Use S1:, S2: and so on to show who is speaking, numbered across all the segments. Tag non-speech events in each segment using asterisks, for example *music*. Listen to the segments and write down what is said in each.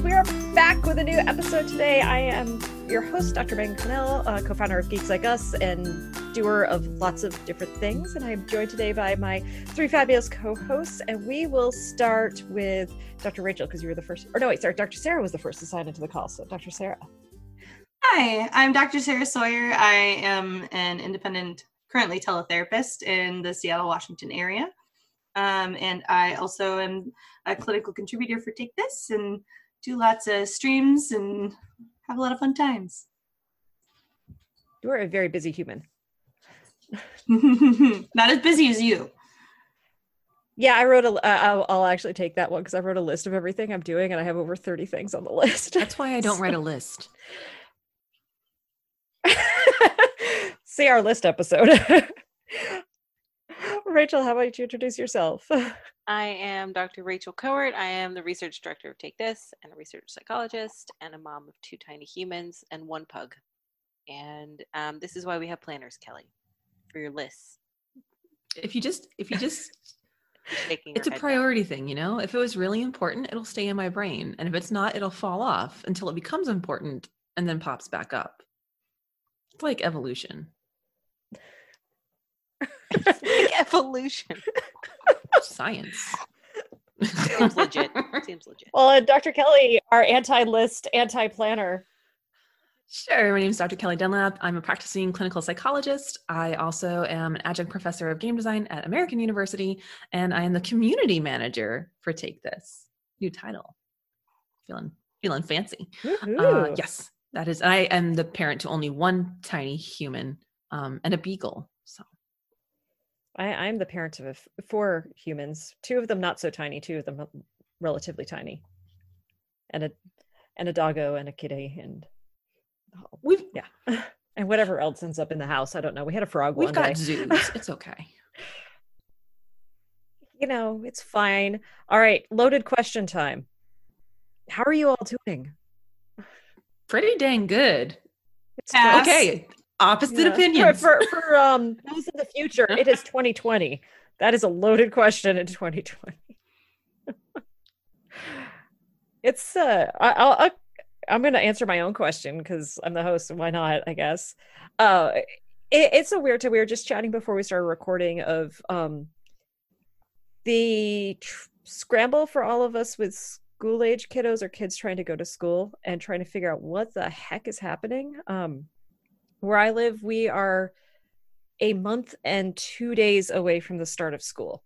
S1: We are back with a new episode today. I am your host, Dr. Megan Connell, uh, co founder of Geeks Like Us and doer of lots of different things. And I'm joined today by my three fabulous co hosts. And we will start with Dr. Rachel because you were the first, or no, wait, sorry, Dr. Sarah was the first to sign into the call. So, Dr. Sarah.
S2: Hi, I'm Dr. Sarah Sawyer. I am an independent, currently teletherapist in the Seattle, Washington area. Um, and I also am a clinical contributor for Take This and do lots of streams and have a lot of fun times.
S1: You are a very busy human. *laughs*
S2: Not as busy as you.
S1: Yeah, I wrote a. Uh, I'll, I'll actually take that one because I wrote a list of everything I'm doing, and I have over 30 things on the list.
S3: That's why I don't write a *laughs* list. *laughs*
S1: See our list episode. Rachel, how about you introduce yourself?
S4: I am Dr. Rachel Kowert. I am the research director of Take This and a research psychologist and a mom of two tiny humans and one pug. And um, this is why we have planners, Kelly, for your lists.
S3: If you just, if you just, *laughs* it's a priority thing, you know? If it was really important, it'll stay in my brain. And if it's not, it'll fall off until it becomes important and then pops back up. It's like evolution.
S4: Down. like *laughs* evolution.
S3: Science.
S4: Seems legit. *laughs* Seems legit.
S1: well, and Dr. Kelly, our anti-list, anti-planner.
S3: Sure. My name is Dr. Kelly Dunlap. I'm a practicing clinical psychologist. I also am an adjunct professor of game design at American University, and I am the community manager for Take This. New title. Feeling feeling fancy. Uh, yes, that is. I am the parent to only one tiny human um, and a beagle.
S1: I, I'm the parent of f- four humans. Two of them not so tiny. Two of them relatively tiny, and a and a doggo and a kitty and oh,
S3: we've
S1: yeah, *laughs* and whatever else ends up in the house. I don't know. We had a frog
S3: we've
S1: one
S3: got
S1: day.
S3: zoos. *laughs* It's okay.
S1: You know, it's fine. All right, loaded question time. How are you all doing?
S3: Pretty dang good.
S1: It's.
S3: Okay. Opposite
S1: Yeah.
S3: opinions.
S1: For, for, for um *laughs* those in the future, it is 2020. That is a loaded question in 2020. *laughs* it's uh I, I'll, I'll I'm gonna answer my own question because I'm the host. Why not? I guess. Uh, it, it's a weird. To we were just chatting before we started recording of um the tr- scramble for all of us with school age kiddos or kids trying to go to school and trying to figure out what the heck is happening. Um, where I live, we are a month and two days away from the start of school,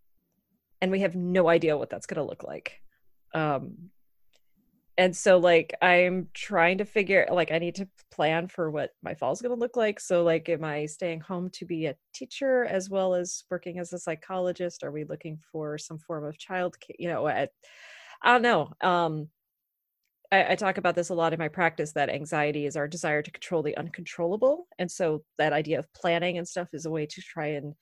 S1: and we have no idea what that's going to look like. Um, and so, like, I'm trying to figure, like, I need to plan for what my fall is going to look like. So, like, am I staying home to be a teacher as well as working as a psychologist? Are we looking for some form of child, you know, I, I don't know. Um, I, I talk about this a lot in my practice that anxiety is our desire to control the uncontrollable. And so that idea of planning and stuff is a way to try and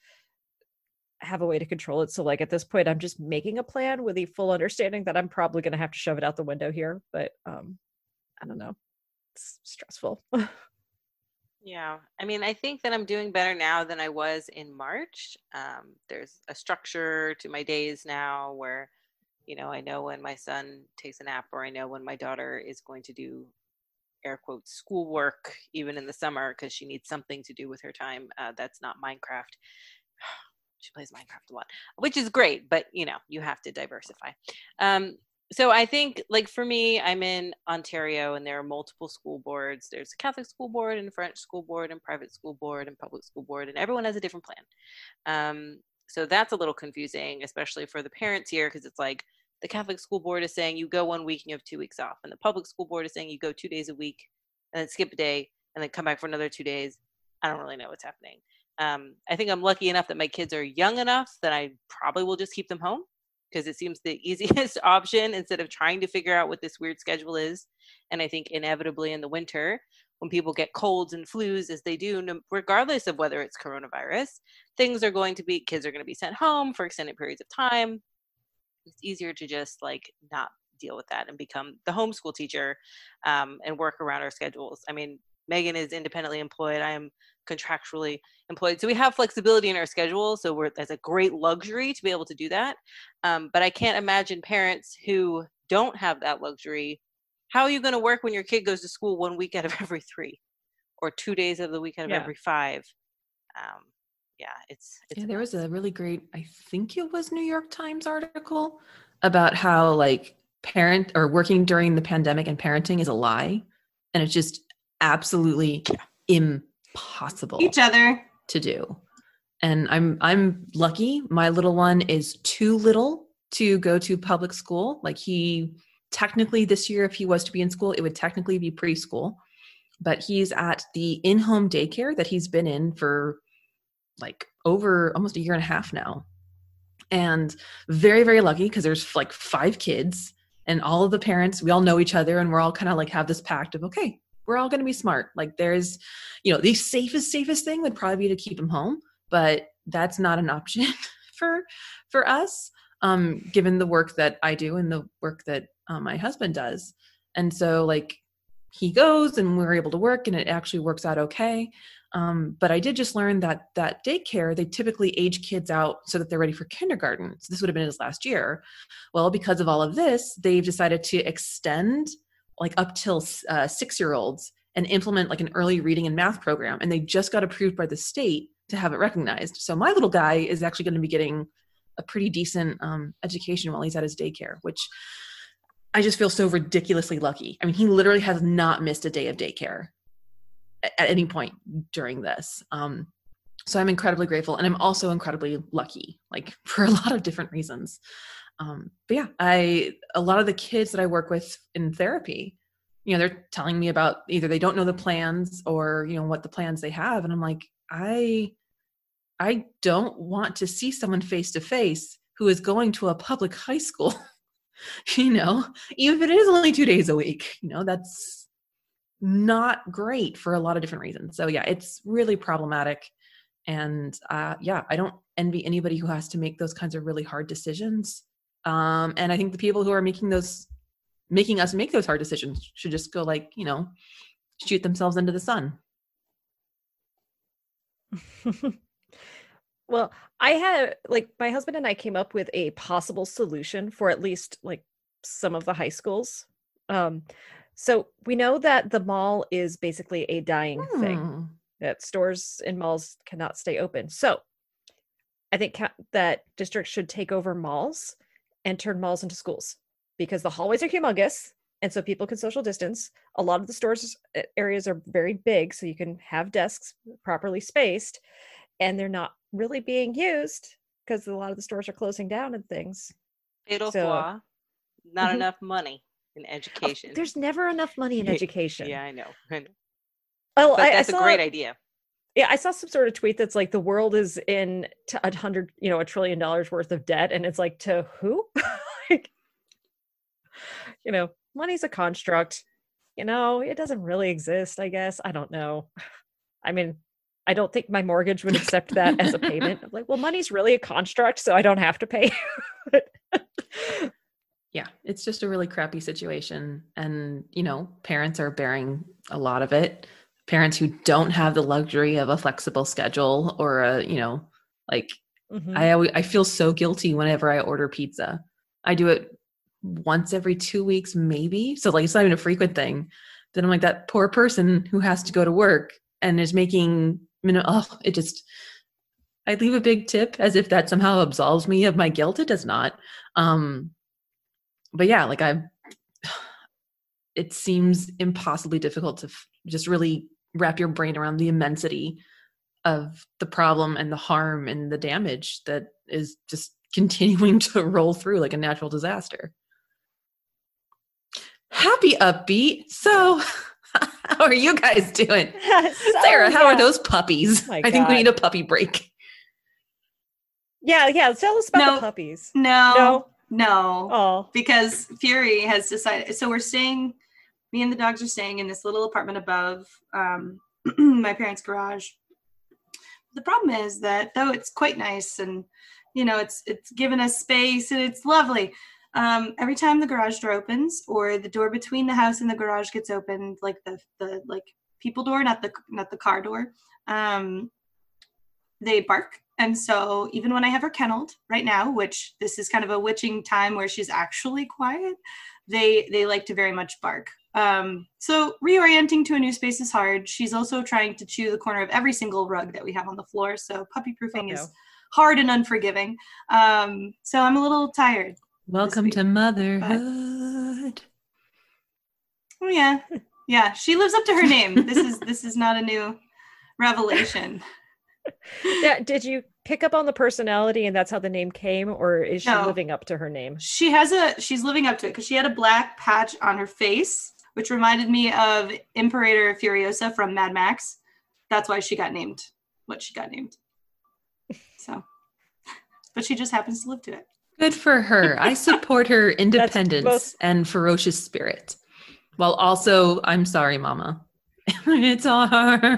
S1: have a way to control it. So like at this point, I'm just making a plan with the full understanding that I'm probably gonna have to shove it out the window here. But um I don't know. It's stressful. *laughs*
S4: Yeah. I mean, I think that I'm doing better now than I was in March. Um, there's a structure to my days now where, you know, I know when my son takes a nap or I know when my daughter is going to do air quotes schoolwork even in the summer because she needs something to do with her time uh, that's not Minecraft. *sighs* she plays Minecraft a lot, which is great, but you know, you have to diversify. Um, so I think like for me, I'm in Ontario and there are multiple school boards. There's a Catholic school board and French school board and private school board and public school board, and everyone has a different plan. Um, so that's a little confusing, especially for the parents here, because it's like the Catholic school board is saying you go one week and you have two weeks off, and the public school board is saying you go two days a week and then skip a day and then come back for another two days. I don't really know what's happening. Um, I think I'm lucky enough that my kids are young enough that I probably will just keep them home because it seems the *laughs* easiest option instead of trying to figure out what this weird schedule is. And I think inevitably in the winter, when people get colds and flus as they do, regardless of whether it's coronavirus, things are going to be, kids are going to be sent home for extended periods of time. It's easier to just like not deal with that and become the homeschool teacher um, and work around our schedules. I mean, Megan is independently employed. I am contractually employed. So we have flexibility in our schedule. So we're, that's a great luxury to be able to do that. Um, but I can't imagine parents who don't have that luxury, how are you going to work when your kid goes to school one week out of *laughs* every three or two days of the week out of
S1: Yeah.
S4: every five? Um, yeah, it's, it's
S3: yeah, there was a really great, I think it was New York Times article about how like parent or working during the pandemic and parenting is a lie. And it's just absolutely impossible
S2: Each other.
S3: to do. And I'm I'm lucky. My little one is too little to go to public school. Like he technically this year, if he was to be in school, it would technically be preschool. But he's at the in-home daycare that he's been in for like over almost a year and a half now. And very, very lucky because there's like five kids and all of the parents, we all know each other and we're all kind of like have this pact of okay, we're all gonna be smart. Like there's, you know, the safest, safest thing would probably be to keep him home but that's not an option *laughs* for for us um given the work that i do and the work that um, my husband does. And so like he goes and we're able to work and it actually works out okay. Um, but i did just learn that that daycare they typically age kids out so that they're ready for kindergarten. So this would have been his last year. Well because of all of this they've decided to extend like up till uh, six year olds and implement like an early reading and math program. And they just got approved by the state to have it recognized. So my little guy is actually going to be getting a pretty decent um, education while he's at his daycare which i just feel so ridiculously lucky. I mean he literally has not missed a day of daycare at any point during this. Um, so i'm incredibly grateful and i'm also incredibly lucky like *laughs* for a lot of different reasons. Um, but yeah i a lot of the kids that i work with in therapy you know they're telling me about either they don't know the plans or you know what the plans they have and i'm like i i don't want to see someone face to face who is going to a public high school *laughs* you know? Even if it is only two days a week you know that's not great for a lot of different reasons. So yeah it's really problematic. And uh, yeah i don't envy anybody who has to make those kinds of really hard decisions. Um, and i think the people who are making those making us make those hard decisions should just go like you know shoot themselves into the sun *laughs*
S1: well, I had like my husband and I came up with a possible solution for at least like some of the high schools. Um, so we know that the mall is basically a dying thing.
S3: Hmm.
S1: that stores and malls cannot stay open. So I think ca- that districts should take over malls and turn malls into schools because the hallways are humongous and so people can social distance. A lot of the stores areas are very big so you can have desks properly spaced and they're not really being used because a lot of the stores are closing down and things.
S4: Fatal
S1: So-.
S4: Not
S1: Mhm.
S4: enough money in
S1: Oh,
S4: education.
S1: there's never enough money in *laughs* education.
S4: Yeah, I know. I know.
S1: Oh, I, I
S4: that's
S1: saw,
S4: a great idea.
S1: Yeah, I saw some sort of tweet that's like the world is in t- a hundred, you know, a trillion dollars worth of debt, and it's like to who? *laughs* like, you know, money's a construct. You know, it doesn't really exist. I guess I don't know. I mean, I don't think my mortgage would *laughs* accept that as a payment. I'm like, well, money's really a construct, so I don't have to pay. *laughs*
S3: yeah it's just a really crappy situation and you know parents are bearing a lot of it parents who don't have the luxury of a flexible schedule or a you know like
S1: Mhm.
S3: I always, I feel so guilty whenever I order pizza. I do it once every two weeks, maybe. So like it's not even a frequent thing. Then I'm like that poor person who has to go to work and is making. You know, oh, it just. I leave a big tip as if that somehow absolves me of my guilt. It does not. Um, but yeah, like I. *sighs* It seems impossibly difficult to f- just really wrap your brain around the immensity of the problem and the harm and the damage that is just *laughs* continuing to roll through like a natural disaster. Happy upbeat. So, *laughs* *laughs* how are you guys doing? *laughs*
S1: So,
S3: Sarah, how
S1: yeah.
S3: are those puppies?
S1: My
S3: I think we need a puppy break.
S1: Yeah, yeah. Tell us about
S2: No.
S1: the puppies.
S2: No,
S1: No.
S2: no,
S1: Oh,
S2: because Fury has decided. So we're staying. Me and the dogs are staying in this little apartment above um, *clears throat* my parents' garage. The problem is that though it's quite nice and you know it's it's given us space and it's lovely. Um, every time the garage door opens or the door between the house and the garage gets opened, like the the like people door, not the not the car door, um, they bark. And so even when I have her kenneled right now, which this is kind of a witching time where she's actually quiet, they they like to very much bark. Um, so reorienting to a new space is hard. She's also trying to chew the corner of every single rug that we have on the floor. So puppy proofing
S1: Oh, no.
S2: is hard and unforgiving. Um, so I'm a little tired.
S3: Welcome to motherhood.
S2: Oh yeah, yeah. She lives up to her name. This is this is not a new revelation. *laughs*
S1: Yeah, did you pick up on the personality and that's how the name came, or is she
S2: No.
S1: living up to her name?
S2: She has a she's living up to it because she had a black patch on her face, which reminded me of Imperator Furiosa from Mad Max. That's why she got named what she got named. So, *laughs* but she just happens to live to it.
S3: Good for her. I support her *laughs* independence
S1: both-
S3: and ferocious spirit. While also, I'm sorry, mama. *laughs* it's all her.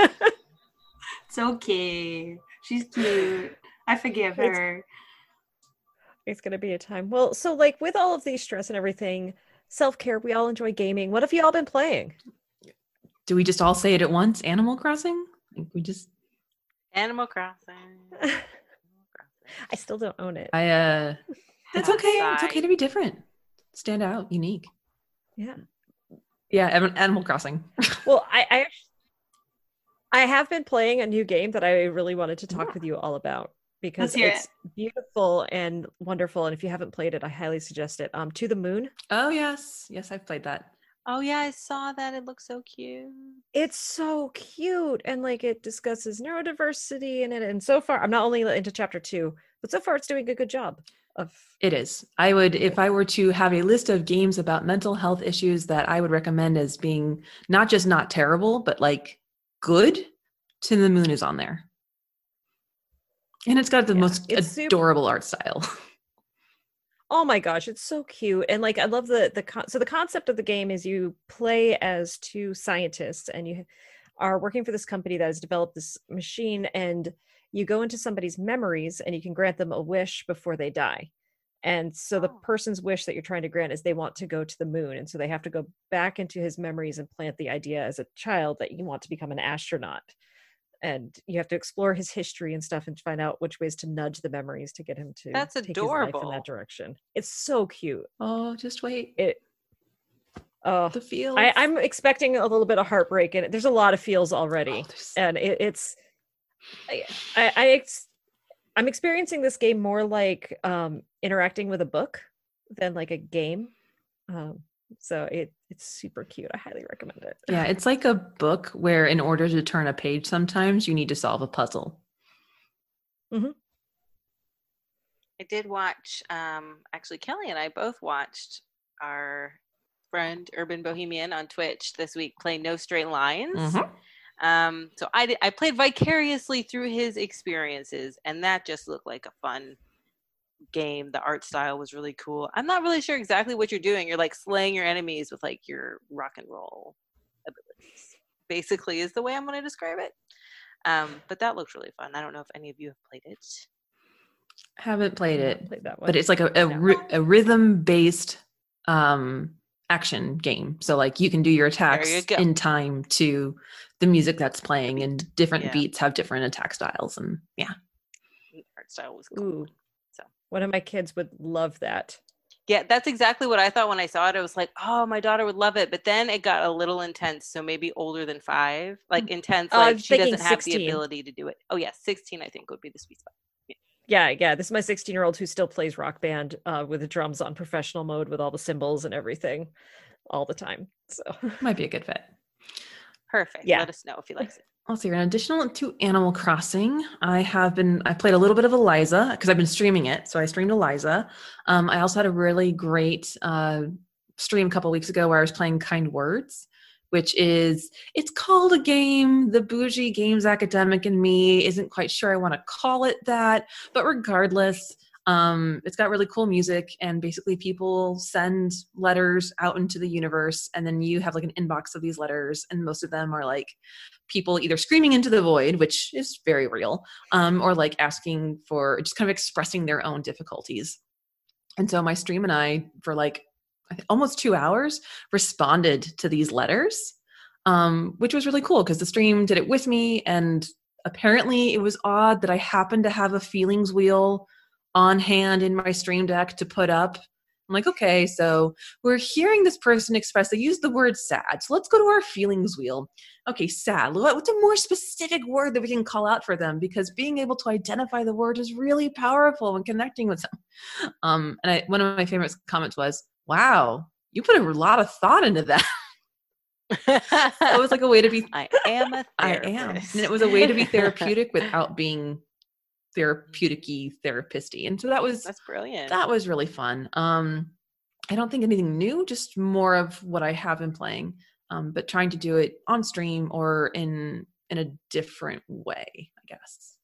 S3: *laughs*
S2: It's okay. She's cute. I forgive her.
S1: it's gonna be a time. Well, so like with all of these stress and everything, self care. We all enjoy gaming. What have you all been playing?
S3: Do we just all say it at once? Animal Crossing? Like we just
S4: Animal Crossing.
S1: I still don't own it.
S3: I uh *laughs* it's okay. It's okay to be different. Stand out, unique.
S1: yeah.
S3: Yeah, Animal Crossing. *laughs*
S1: Well, I, I I have been playing a new game that I really wanted to talk with you all about because it's beautiful and wonderful. And if you haven't played it, I highly suggest it. Um, To the Moon.
S3: oh yes. Yes, I've played that.
S4: Oh yeah, I saw that. It looks so cute.
S1: It's so cute and like it discusses neurodiversity in it. And so far, I'm not only into chapter two, but so far it's doing a good job of.
S3: It is. I would, if I were to have a list of games about mental health issues that I would recommend as being not just not terrible, but like good, To the Moon is on there. And it's got the
S1: Yeah,
S3: most
S1: it's super-
S3: adorable art style. *laughs*
S1: Oh my gosh, it's so cute. And like I love the the con- so the concept of the game is you play as two scientists and you are working for this company that has developed this machine and you go into somebody's memories and you can grant them a wish before they die. And so the
S4: Oh.
S1: person's wish that you're trying to grant is they want to go to the moon and so they have to go back into his memories and plant the idea as a child that you want to become an astronaut. And you have to explore his history and stuff and find out which ways to nudge the memories to get him to
S4: That's
S1: take his life in that direction. It's so cute.
S3: Oh, just wait.
S1: It oh
S3: The feels.
S1: I, I'm expecting a little bit of heartbreak and there's a lot of feels already.
S3: Oh,
S1: and it, it's I, I, I ex- I'm experiencing this game more like um interacting with a book than like a game. Um so it it's super cute. I highly recommend it.
S3: yeah, it's like a book where in order to turn a page, sometimes you need to solve a puzzle.
S4: I did watch. Um, actually, Kelly and I both watched our friend Urban Bohemian on Twitch this week play No Straight Lines.
S3: Mhm.
S4: Um, so I did, I played vicariously through his experiences, and that just looked like a fun game. The art style was really cool. I'm not really sure exactly what you're doing. You're like slaying your enemies with like your rock and roll abilities. Basically, is the way I'm going to describe it. Um, but that looked really fun. I don't know if any of you have played it.
S3: Haven't played
S1: I've
S3: it,
S1: not played that one.
S3: but it's like a, a,
S4: No.
S3: ry- a rhythm based um action game so like you can do your attacks
S4: you
S3: in time to the music that's playing and different
S4: Yeah.
S3: beats have different attack styles and yeah
S4: art style was cool.
S1: Ooh.
S4: So
S1: one of my kids would love that.
S4: yeah, that's exactly what I thought when I saw it. I was like, oh, my daughter would love it. But then it got a little intense. So maybe older than five, like intense,
S1: Uh,
S4: like
S1: I'm
S4: she doesn't have the ability to do it. Oh yeah, sixteen I think would be the sweet spot.
S1: Yeah, yeah. This is my 16 year old who still plays rock band uh, with the drums on professional mode with all the cymbals and everything all the time. So
S3: might be a good fit
S4: Perfect.
S1: Yeah.
S4: Let us know if you likes it.
S3: Let's see. In addition to Animal Crossing, I have been I played a little bit of Eliza because I've been streaming it. So I streamed Eliza. Um, I also had a really great uh, stream a couple weeks ago where I was playing Kind Words, which is it's called a game. The bougie games academic in me isn't quite sure I want to call it that, but regardless, um, it's got really cool music and basically people send letters out into the universe and then you have like an inbox of these letters and most of them are like people either screaming into the void, which is very real, um, or like asking for just kind of expressing their own difficulties. And so my stream and I, for like almost two hours, responded to these letters, um, which was really cool because the stream did it with me. And apparently it was odd that I happened to have a feelings wheel on hand in my stream deck to put up I'm like, okay, so we're hearing this person express, they use the word sad. So let's go to our feelings wheel. Okay, sad. What's a more specific word that we can call out for them? Because being able to identify the word is really powerful when connecting with them. Um, and I, one of my favorite comments was, wow, you put a lot of thought into that. *laughs* it was like a way to be. *laughs*
S4: I am a
S3: I am. And it was a way to be therapeutic without betic therapeutic-y therapisty. And so that was
S4: That's brilliant.
S3: that was really fun. Um, I don't think anything new, just more of what I have been playing, um, but trying to do it on stream or in in a different way, I guess.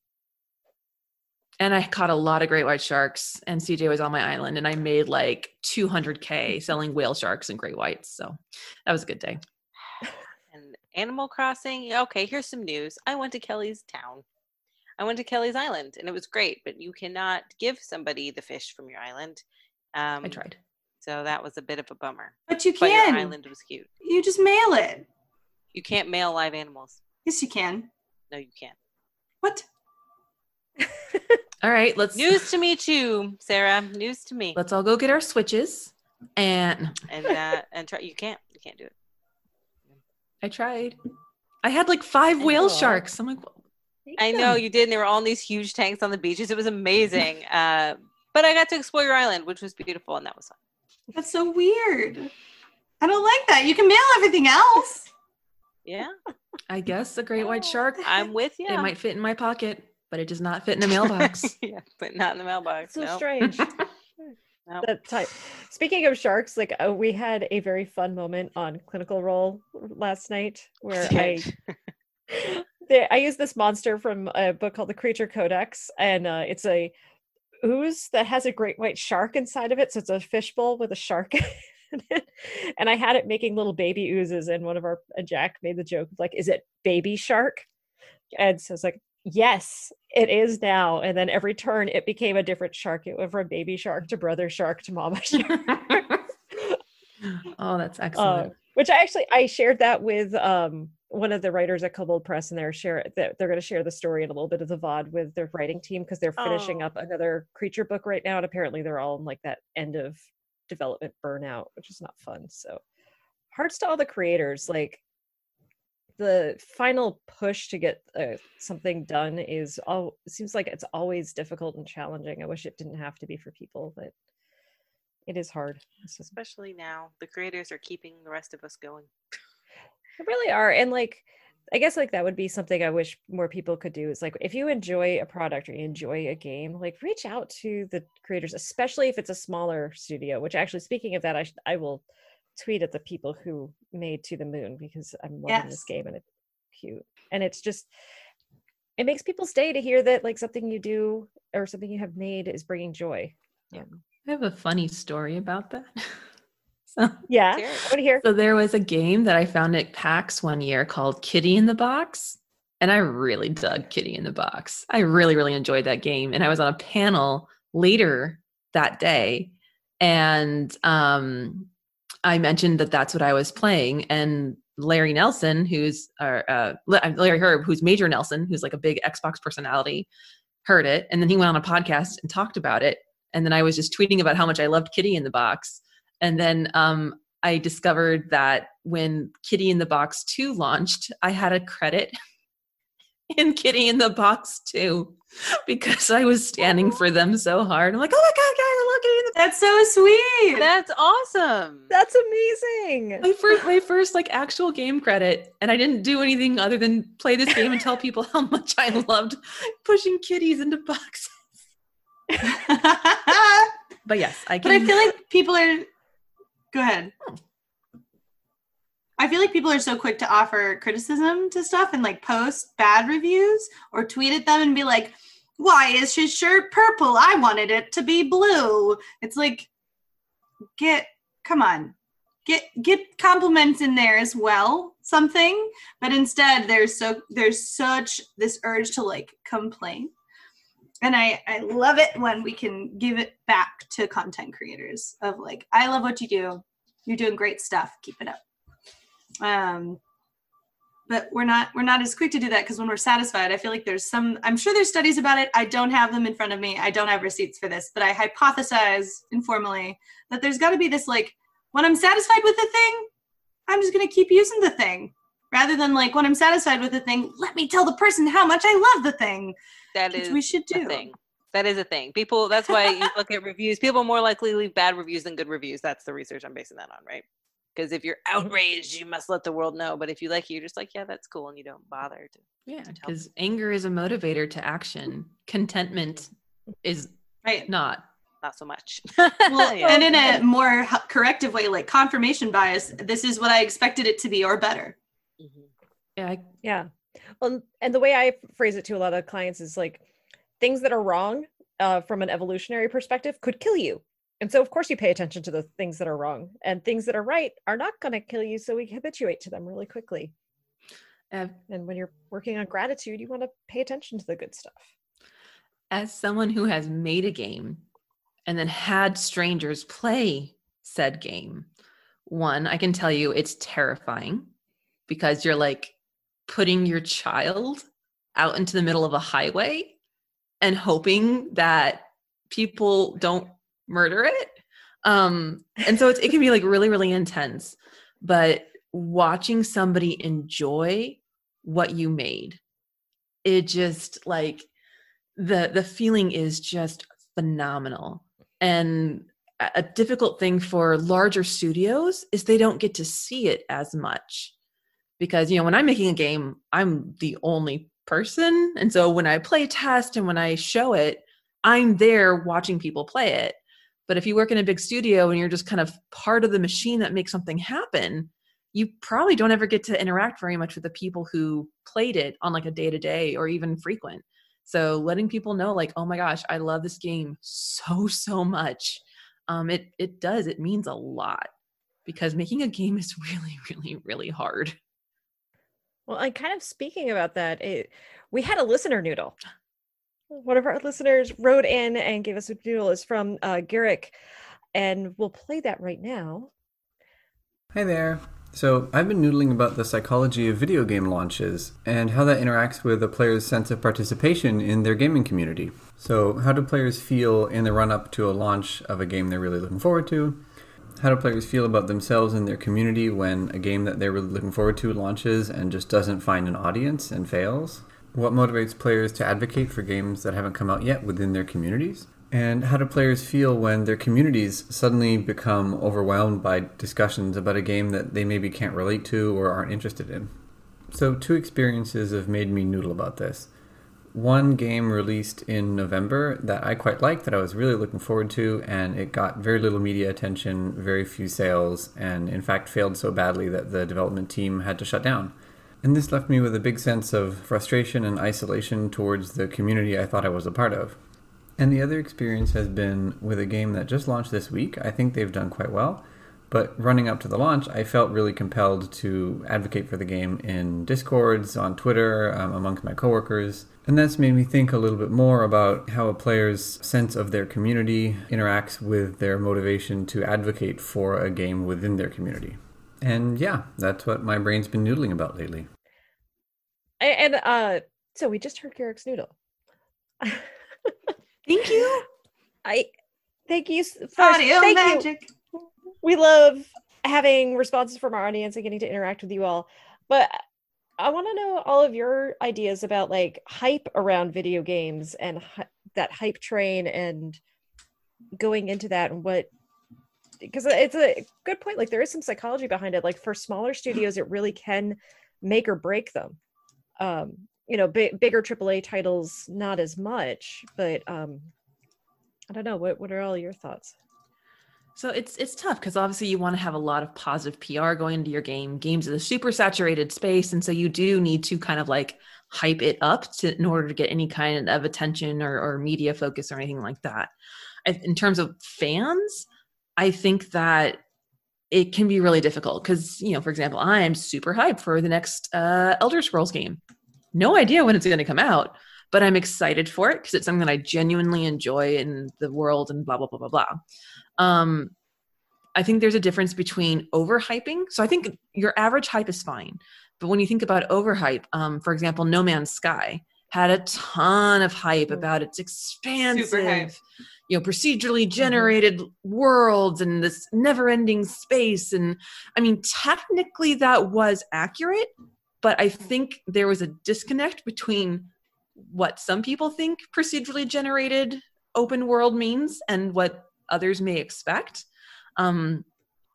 S3: And I caught a lot of great white sharks, and CJ was on my island, and I made like 200k selling whale sharks and great whites. So that was a good day. *sighs*
S4: and Animal Crossing. Okay, here's some news. I went to Kelly's town. I went to Kelly's Island, and it was great. But you cannot give somebody the fish from your island. Um,
S3: I tried.
S4: So that was a bit of a bummer.
S2: But you
S4: But your
S2: can.
S4: island was cute.
S2: You just mail it.
S4: You can't mail live animals.
S2: Yes, you can.
S4: No, you can't.
S2: What? *laughs*
S3: All right, let's
S4: News to me too, Sarah. News to me.
S3: let's all go get our switches. And
S4: And uh, and try. You can't. You can't do it.
S3: I tried. I had like five whale
S1: Aw.
S3: sharks. I'm like,
S4: I know you did. And there were all in these huge tanks on the beaches. It was amazing. *laughs* Uh, but I got to explore your island, which was beautiful, and that was fun.
S2: That's so weird. I don't like that. You can mail everything else.
S4: Yeah,
S3: I guess a great white shark.
S4: I'm with you.
S3: It might fit in my pocket, but it does not fit in a *laughs* mailbox.
S4: yeah, but not in the mailbox.
S1: so
S4: no.
S1: strange. *laughs*
S4: Nope.
S1: that type. Speaking of sharks, like uh, we had a very fun moment on Clinical Roll last night where I the, I used this monster from a book called The Creature Codex, and uh, it's a ooze that has a great white shark inside of it. So it's a fishbowl with a shark. *laughs* and I had it making little baby oozes, and one of our and Jack made the joke of like, "Is it baby shark?" And so it's like, "Yes, it is now." And then every turn, it became a different shark. It went from baby shark to brother shark to mama *laughs* shark. *laughs*
S3: oh, that's
S1: uh,
S3: excellent.
S1: which I actually I shared that with um one of the writers at Kobold Press, and they're share that they're going to share the story and a little bit of the VOD with their writing team because they're finishing
S4: Oh.
S1: up another creature book right now, and apparently they're all in like that end of development burnout, which is not fun. So, hearts to all the creators. Like the final push to get uh, something done is all seems like it's always difficult and challenging. I wish it didn't have to be for people, but it is hard.
S4: Especially now, the creators are keeping the rest of us going.
S1: They really are. And like, I guess like that would be something I wish more people could do is like, if you enjoy a product or you enjoy a game, like reach out to the creators, especially if it's a smaller studio, which actually, speaking of that, I, sh- I will tweet at the people who made To the Moon because I'm loving this game and it's cute. And it's just, it makes people stay to hear that like something you do or something you have made is bringing joy.
S4: Yeah.
S1: Um,
S3: I have a funny story about that. *laughs* so, *laughs*
S1: yeah.
S4: Hear
S1: I want to hear.
S3: so there was a game that I found at PAX one year called Kitty in the Box. And I really dug Kitty in the Box. I really, really enjoyed that game. And I was on a panel later that day. And um, I mentioned that that's what I was playing. And Larry Nelson, who's uh, uh, Larry Hryb, who's Major Nelson, who's like a big Xbox personality, heard it. And then he went on a podcast and talked about it. And then I was just tweeting about how much I loved Kitty in the Box. And then um, I discovered that when Kitty in the Box 2 launched, I had a credit *laughs* in Kitty in the Box 2 *laughs* because I was standing for them so hard. I'm like, oh my God, guys, I love Kitty in the
S2: That's so sweet.
S4: That's awesome.
S1: That's amazing.
S3: my first my first like actual game credit and i didn't do anything other than play this game and tell people how *laughs* much i loved pushing kitties into boxes but yes i can.
S2: but I feel like people are. Go ahead. Hmm. I feel like people are so quick to offer criticism to stuff and like post bad reviews or tweet at them and be like, "Why is his shirt purple? I wanted it to be blue." It's like, get come on, get get compliments in there as well, something. But instead, there's so there's such this urge to like complain and I, I love it when we can give it back to content creators of like i love what you do. You're doing great stuff. Keep it up. Um but we're not we're not as quick to do that because when we're satisfied i feel like there's some i'm sure there's studies about it. I don't have them in front of me. I don't have receipts for this but i hypothesize informally that there's got to be this like when i'm satisfied with the thing i'm just going to keep using the thing. Rather than like when i'm satisfied with the thing let me tell the person how much i love the thing
S4: That
S2: which
S4: is
S2: we should
S4: a
S2: do
S4: thing. That is a thing. People. That's why you look at reviews. People are more likely to leave bad reviews than good reviews. That's the research I'm basing that on, right? Because if you're outraged, you must let the world know. But if you like it, you're just like, yeah, that's cool, and you don't bother to.
S3: Yeah, because anger is a motivator to action. Contentment is
S2: right
S3: not.
S4: Not so much. *laughs*
S2: well
S4: Yeah.
S2: and in a more corrective way like confirmation bias this is what i expected it to be or better
S4: Mhm.
S3: Yeah, I,
S1: Yeah. Well, and the way I phrase it to a lot of clients is like things that are wrong uh, from an evolutionary perspective could kill you. And so, of course, you pay attention to the things that are wrong, and things that are right are not going to kill you. So we habituate to them really quickly.
S3: uh,
S1: And when you're working on gratitude, you want to pay attention to the good stuff.
S3: as someone who has made a game and then had strangers play said game, one, I can tell you it's terrifying because you're like putting your child out into the middle of a highway and hoping that people don't murder it. Um, and so it can be like really, really intense. But watching somebody enjoy what you made, it just like the the feeling is just phenomenal and a difficult thing for larger studios is they don't get to see it as much because you know when i'm making a game i'm the only person. And so when i play test and when i show it i'm there watching people play it. But if you work in a big studio and you're just kind of part of the machine that makes something happen you probably don't ever get to interact very much with the people who played it on like a day to day or even frequent. So letting people know like oh my gosh i love this game so so much um it it does. It means a lot because making a game is *laughs* really really really hard
S1: Well, and kind of speaking about that, it, we had a listener noodle. One of our listeners wrote in and gave us a noodle. is from uh, Guerric, and we'll play that right now.
S5: Hi there. So, I've been noodling about the psychology of video game launches and how that interacts with a player's sense of participation in their gaming community. So, how do players feel in the run up to a launch of a game they're really looking forward to? How do players feel about themselves and their community when a game that they're really looking forward to launches and just doesn't find an audience and fails? What motivates players to advocate for games that haven't come out yet within their communities? And how do players feel when their communities suddenly become overwhelmed by discussions about a game that they maybe can't relate to or aren't interested in? So, two experiences have made me noodle about this. One game released in November that I quite liked, that I was really looking forward to, and it got very little media attention, very few sales, and in fact failed so badly that the development team had to shut down. And this left me with a big sense of frustration and isolation towards the community I thought I was a part of. And the other experience has been with a game that just launched this week. I think they've done quite well. But running up to the launch, I felt really compelled to advocate for the game in discords, on Twitter, um, amongst my coworkers. And that's made me think a little bit more about how a player's sense of their community interacts with their motivation to advocate for a game within their community. And yeah, that's what my brain's been noodling about lately.
S1: And uh, so we just heard Guerric's noodle. *laughs*
S3: thank you
S1: I thank you s- first.
S2: audio
S1: thank you. we love having responses from our audience and getting to interact with you all but i want to know all of your ideas about like hype around video games and hy- that hype train and going into that and what because it's a good point like there is some psychology behind it like for smaller studios it really can make or break them. Um you know bi- bigger aaa titles not as much but um i don't know what what are all your thoughts
S3: So it's it's tough because obviously you want to have a lot of positive PR going into your game. Games is a super saturated space, and so you do need to kind of like hype it up to in order to get any kind of attention or, or media focus or anything like that. I, in terms of fans, I think that it can be really difficult because you know, for example, I am super hyped for the next uh, Elder Scrolls game. No idea when it's going to come out, but I'm excited for it because it's something that I genuinely enjoy in the world and blah blah blah blah blah um i think there's a difference between overhyping. So i think your average hype is fine but when you think about overhype um, for example no man's sky had a ton of hype
S1: Mm.
S3: about its expansive you know procedurally generated worlds and this never ending space. And i mean technically that was accurate but i think there was a disconnect between what some people think procedurally generated open world means and what others may expect. Um,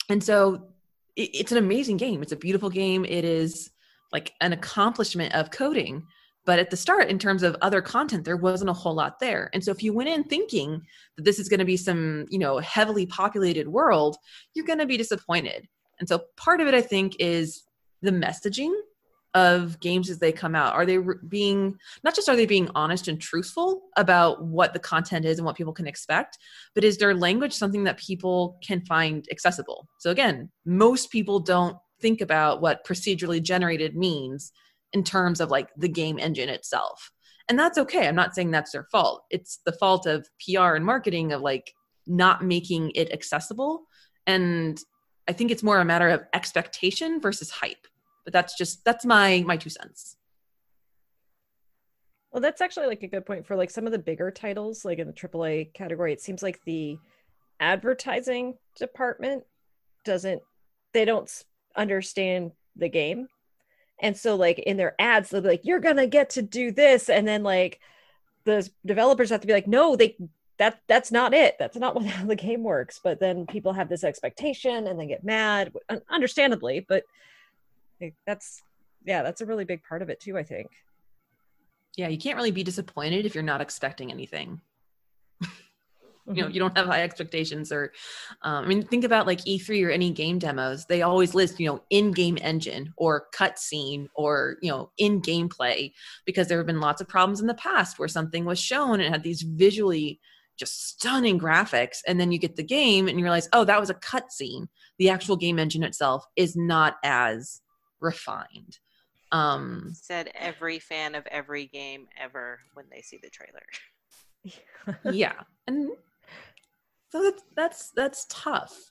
S3: and so it, it's an amazing game. It's a beautiful game. It is like an accomplishment of coding. But at the start in terms of other content there wasn't a whole lot there. And so if you went in thinking that this is going to be some you know heavily populated world you're going to be disappointed. And so part of it i think is the messaging of games as they come out are they being not just are they being honest and truthful about what the content is and what people can expect but is their language something that people can find accessible? So again most people don't think about what procedurally generated means in terms of like the game engine itself. And that's okay. I'm not saying that's their fault. It's the fault of pr and marketing of like not making it accessible. And i think it's more a matter of expectation versus hype but that's just that's my my two cents
S1: Well, that's actually like a good point for like some of the bigger titles, like in the AAA category. It seems like the advertising department doesn't, they don't understand the game. And so, like, in their ads, they'll be like, you're to get to do this. And then, like, the developers have to be like, no, they, that that's not it. That's not *laughs* how the game works. But then people have this expectation and they get mad, understandably. But like, that's, yeah, that's a really big part of it too, I think.
S3: yeah you can't really be disappointed if you're not expecting anything *laughs* you
S1: Mm-hmm.
S3: know you don't have high expectations or um, i mean think about like e3 or any game demos they always list you know in-game engine or cutscene or you know in gameplay because there have been lots of problems in the past where something was shown and had these visually just stunning graphics and then you get the game and you realize oh that was a cutscene the actual game engine itself is not as refined um
S4: Said every fan of every game ever when they see the trailer. *laughs*
S3: yeah and so that's that's that's tough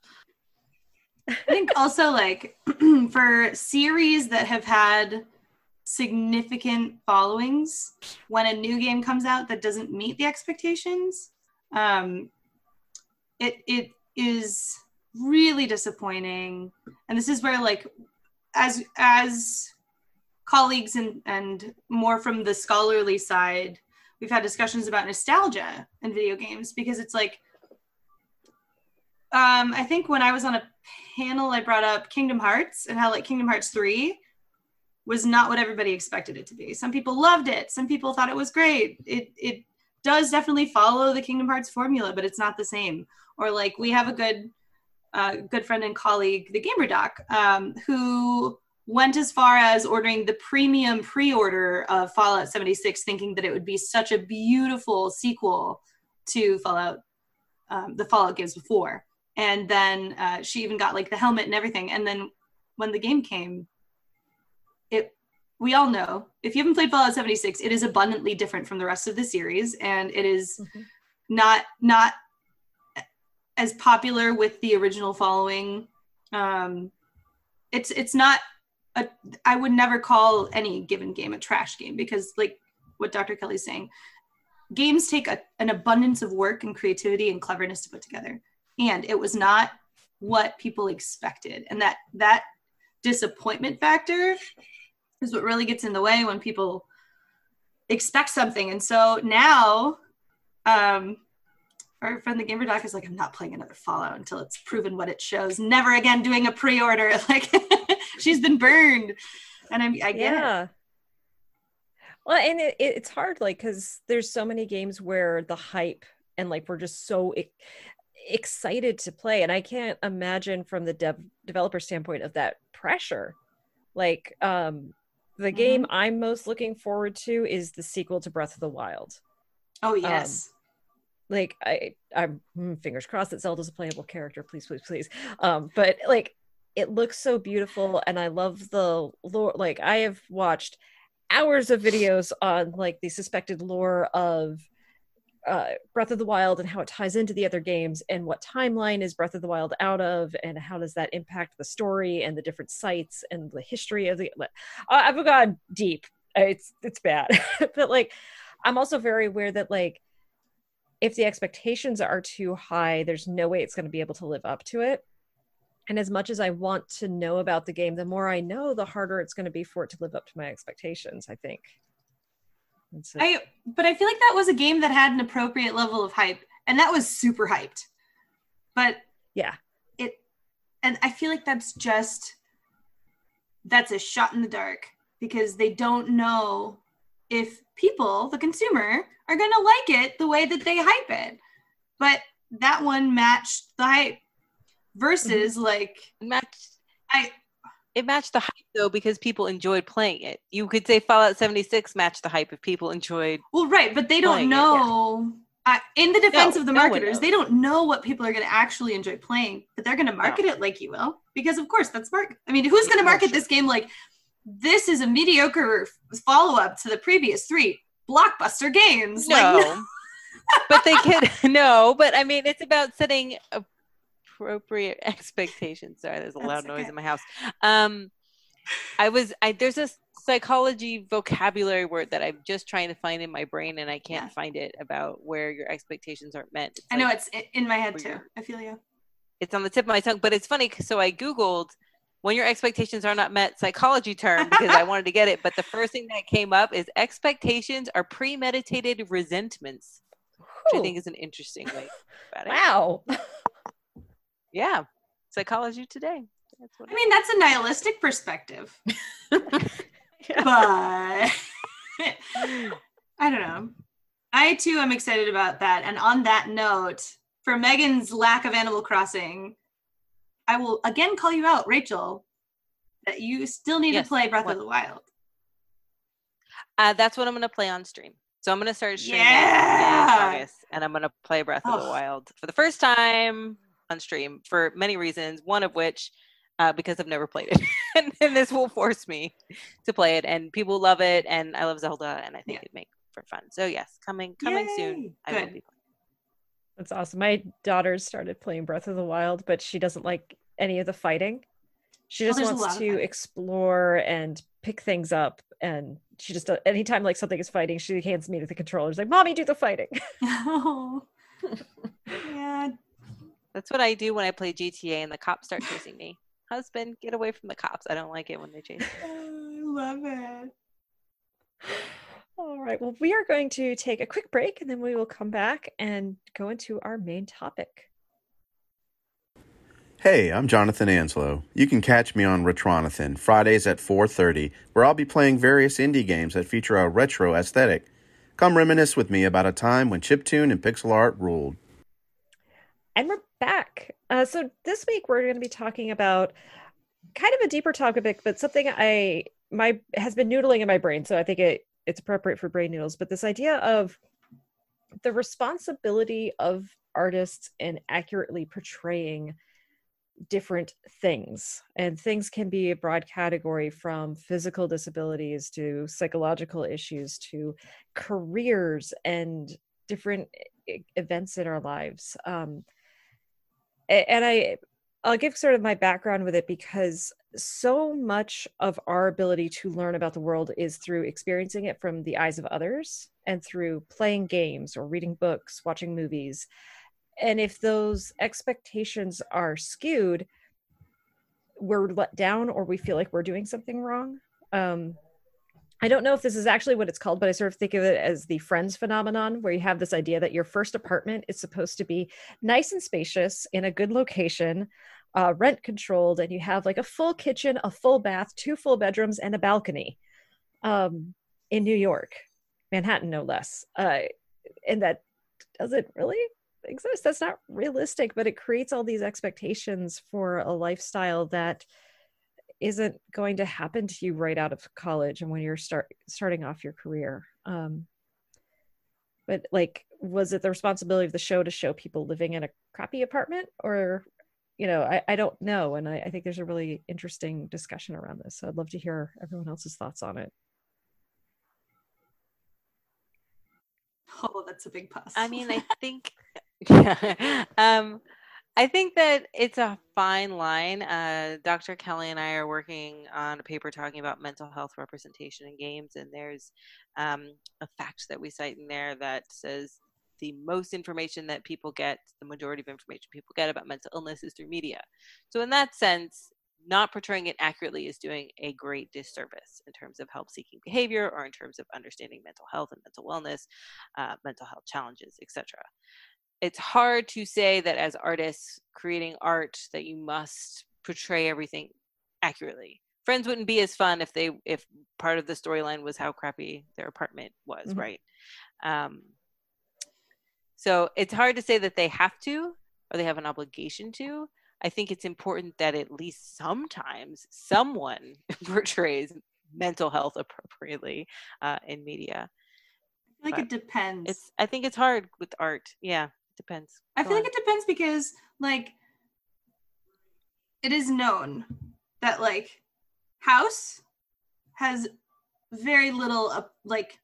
S2: I think also like *clears throat* for series that have had significant followings, when a new game comes out that doesn't meet the expectations, um, it it is really disappointing. And this is where like as as colleagues and and more from the scholarly side, we've had discussions about nostalgia in video games because it's like um, I think when I was on a panel, I brought up Kingdom Hearts and how like Kingdom Hearts 3 was not what everybody expected it to be. Some people loved it. Some people thought it was great. It it does definitely follow the Kingdom Hearts formula, but it's not the same. Or like we have a good uh, good friend and colleague, the Gamer Doc, um, who went as far as ordering the premium pre-order of Fallout 76, thinking that it would be such a beautiful sequel to Fallout, um, the Fallout games before. And then uh, she even got like the helmet and everything. And then when the game came it we all know if you haven't played fallout 76 it is abundantly different from the rest of the series. And it is
S1: Mhm.
S2: not not as popular with the original following. Um it's it's not a i would never call any given game a trash game because like what dr kelly's saying games take a, an abundance of work and creativity and cleverness to put together. And it was not what people expected. And that that disappointment factor is what really gets in the way when people expect something. And so now um our friend the gamer doc is like i'm not playing another fallout until it's proven what it shows. Never again doing a pre-order. *laughs* Like she's been burned. And I'm, i get it.
S1: Yeah. Well and it, it- it's hard like because there's so many games where the hype and like we're just so e- excited to play. And i can't imagine from the dev developer standpoint of that pressure. Like um the game i'm most looking forward to is the sequel to breath of the wild.
S2: Oh yes
S1: like i i'm mm, fingers crossed that zelda's a playable character please please please um but like it looks so beautiful and i love the lore like i have watched hours of videos on like the suspected lore of uh, Breath of the Wild and how it ties into the other games, and what timeline is Breath of the Wild out of, and how does that impact the story and the different sites and the history of the. I've gone deep. It's it's bad, *laughs* but like, I'm also very aware that like, if the expectations are too high, there's no way it's going to be able to live up to it. And as much as I want to know about the game, the more I know, the harder it's going to be for it to live up to my expectations. I think.
S2: So, I but I feel like that was a game that had an appropriate level of hype, and that was super hyped. But
S1: yeah,
S2: it and I feel like that's just that's a shot in the dark because they don't know if people, the consumer, are going to like it the way that they hype it. But that one matched the hype versus mm-hmm. like
S4: matched I it matched the hype though because people enjoyed playing it. You could say Fallout 76 matched the hype if people enjoyed.
S2: Well, right, but they don't know. yeah. in the defense no, of the marketers, no they don't know what people are going to actually enjoy playing, but they're going to market no. it like you will because, of course, that's mark. I mean, who's going to market this game like this is a mediocre follow up to the previous three blockbuster games?
S4: No, like, *laughs* but they can no. But I mean, it's about setting appropriate expectations. Sorry, there's a loud okay. noise in my house. Um, I was I there's a psychology vocabulary word that I'm just trying to find in my brain and I can't yeah. find it about where your expectations aren't met.
S2: It's I know it's in my head too. I feel you.
S4: It's on the tip of my tongue, but it's funny. So I googled when your expectations are not met psychology term because I *laughs* wanted to get it, but the first thing that came up is expectations are premeditated resentments, which I think is an interesting way. *laughs*
S1: Wow.
S4: yeah. Psychology today.
S2: I mean that's a nihilistic perspective. *laughs* But i don't know. I too am excited about that. And on that note for megan's lack of animal crossing i will again call you out rachel that you still need yes. to play breath what? of the wild
S4: uh, that's what i'm going to play on stream so I'm gonna start streaming yeah! in August, and I'm gonna play Breath oh. of the Wild for the first time on stream for many reasons. One of which, uh, because I've never played it, *laughs* and, and, this will force me to play it. And people love it, and I love Zelda, and I think yeah. it'd make for fun. So yes, coming coming Yay! soon. I will be playing.
S1: That's awesome. My daughter started playing Breath of the Wild, but she doesn't like any of the fighting. She oh, just oh, wants to explore and pick things up and she just anytime like something is fighting she hands me to the controller she's like mommy do the fighting oh *laughs* *laughs*
S4: yeah that's what I do when I play GTA and the cops start chasing me. Husband, get away from the cops. I don't like it when they chase me. *laughs*
S2: I love it.
S1: All right. Well, we are going to take a quick break and then we will come back and go into our main topic.
S6: Hey, I'm Jonathan Anslow. You can catch me on Retronathan Fridays at 4:30, where I'll be playing various indie games that feature a retro aesthetic. Come reminisce with me about a time when chiptune and pixel art ruled.
S1: And we're back. Uh, so this week we're going to be talking about kind of a deeper topic, but something I my has been noodling in my brain. So I think it it's appropriate for brain noodles. But this idea of the responsibility of artists in accurately portraying different things and things can be a broad category from physical disabilities to psychological issues to careers and different events in our lives um, and I I'll give sort of my background with it because so much of our ability to learn about the world is through experiencing it from the eyes of others and through playing games or reading books, watching movies. And if those expectations are skewed, we're let down or we feel like we're doing something wrong. Um, I don't know if this is actually what it's called, but I sort of think of it as the friends phenomenon, where you have this idea that your first apartment is supposed to be nice and spacious in a good location, uh, rent controlled, and you have like a full kitchen, a full bath, two full bedrooms, and a balcony um, in New York, Manhattan, no less. Uh, and that doesn't really exist. That's not realistic, but it creates all these expectations for a lifestyle that isn't going to happen to you right out of college and when you're start starting off your career um but like was it the responsibility of the show to show people living in a crappy apartment or you know i, I don't know and I, I think there's a really interesting discussion around this so i'd love to hear everyone else's thoughts on it
S2: Oh, that's a big plus.
S4: I mean, I *laughs* think, yeah. *laughs* Um, I think that it's a fine line. Uh, Dr. Kelly and I are working on a paper talking about mental health representation in games, and there's um, a fact that we cite in there that says the most information that people get, the majority of information people get about mental illness is through media. So, in that sense, not portraying it accurately is doing a great disservice in terms of help seeking behavior or in terms of understanding mental health and mental wellness, uh, mental health challenges, etc. It's hard to say that as artists creating art that you must portray everything accurately. Friends wouldn't be as fun if they if part of the storyline was how crappy their apartment was, mm-hmm. right? Um, so it's hard to say that they have to or they have an obligation to I think it's important that at least sometimes someone *laughs* portrays mental health appropriately uh, in media.
S2: I feel like but it depends.
S4: It's I think it's hard with art. Yeah, it depends.
S2: I Go feel on. like it depends because like it is known that like House has very little uh, like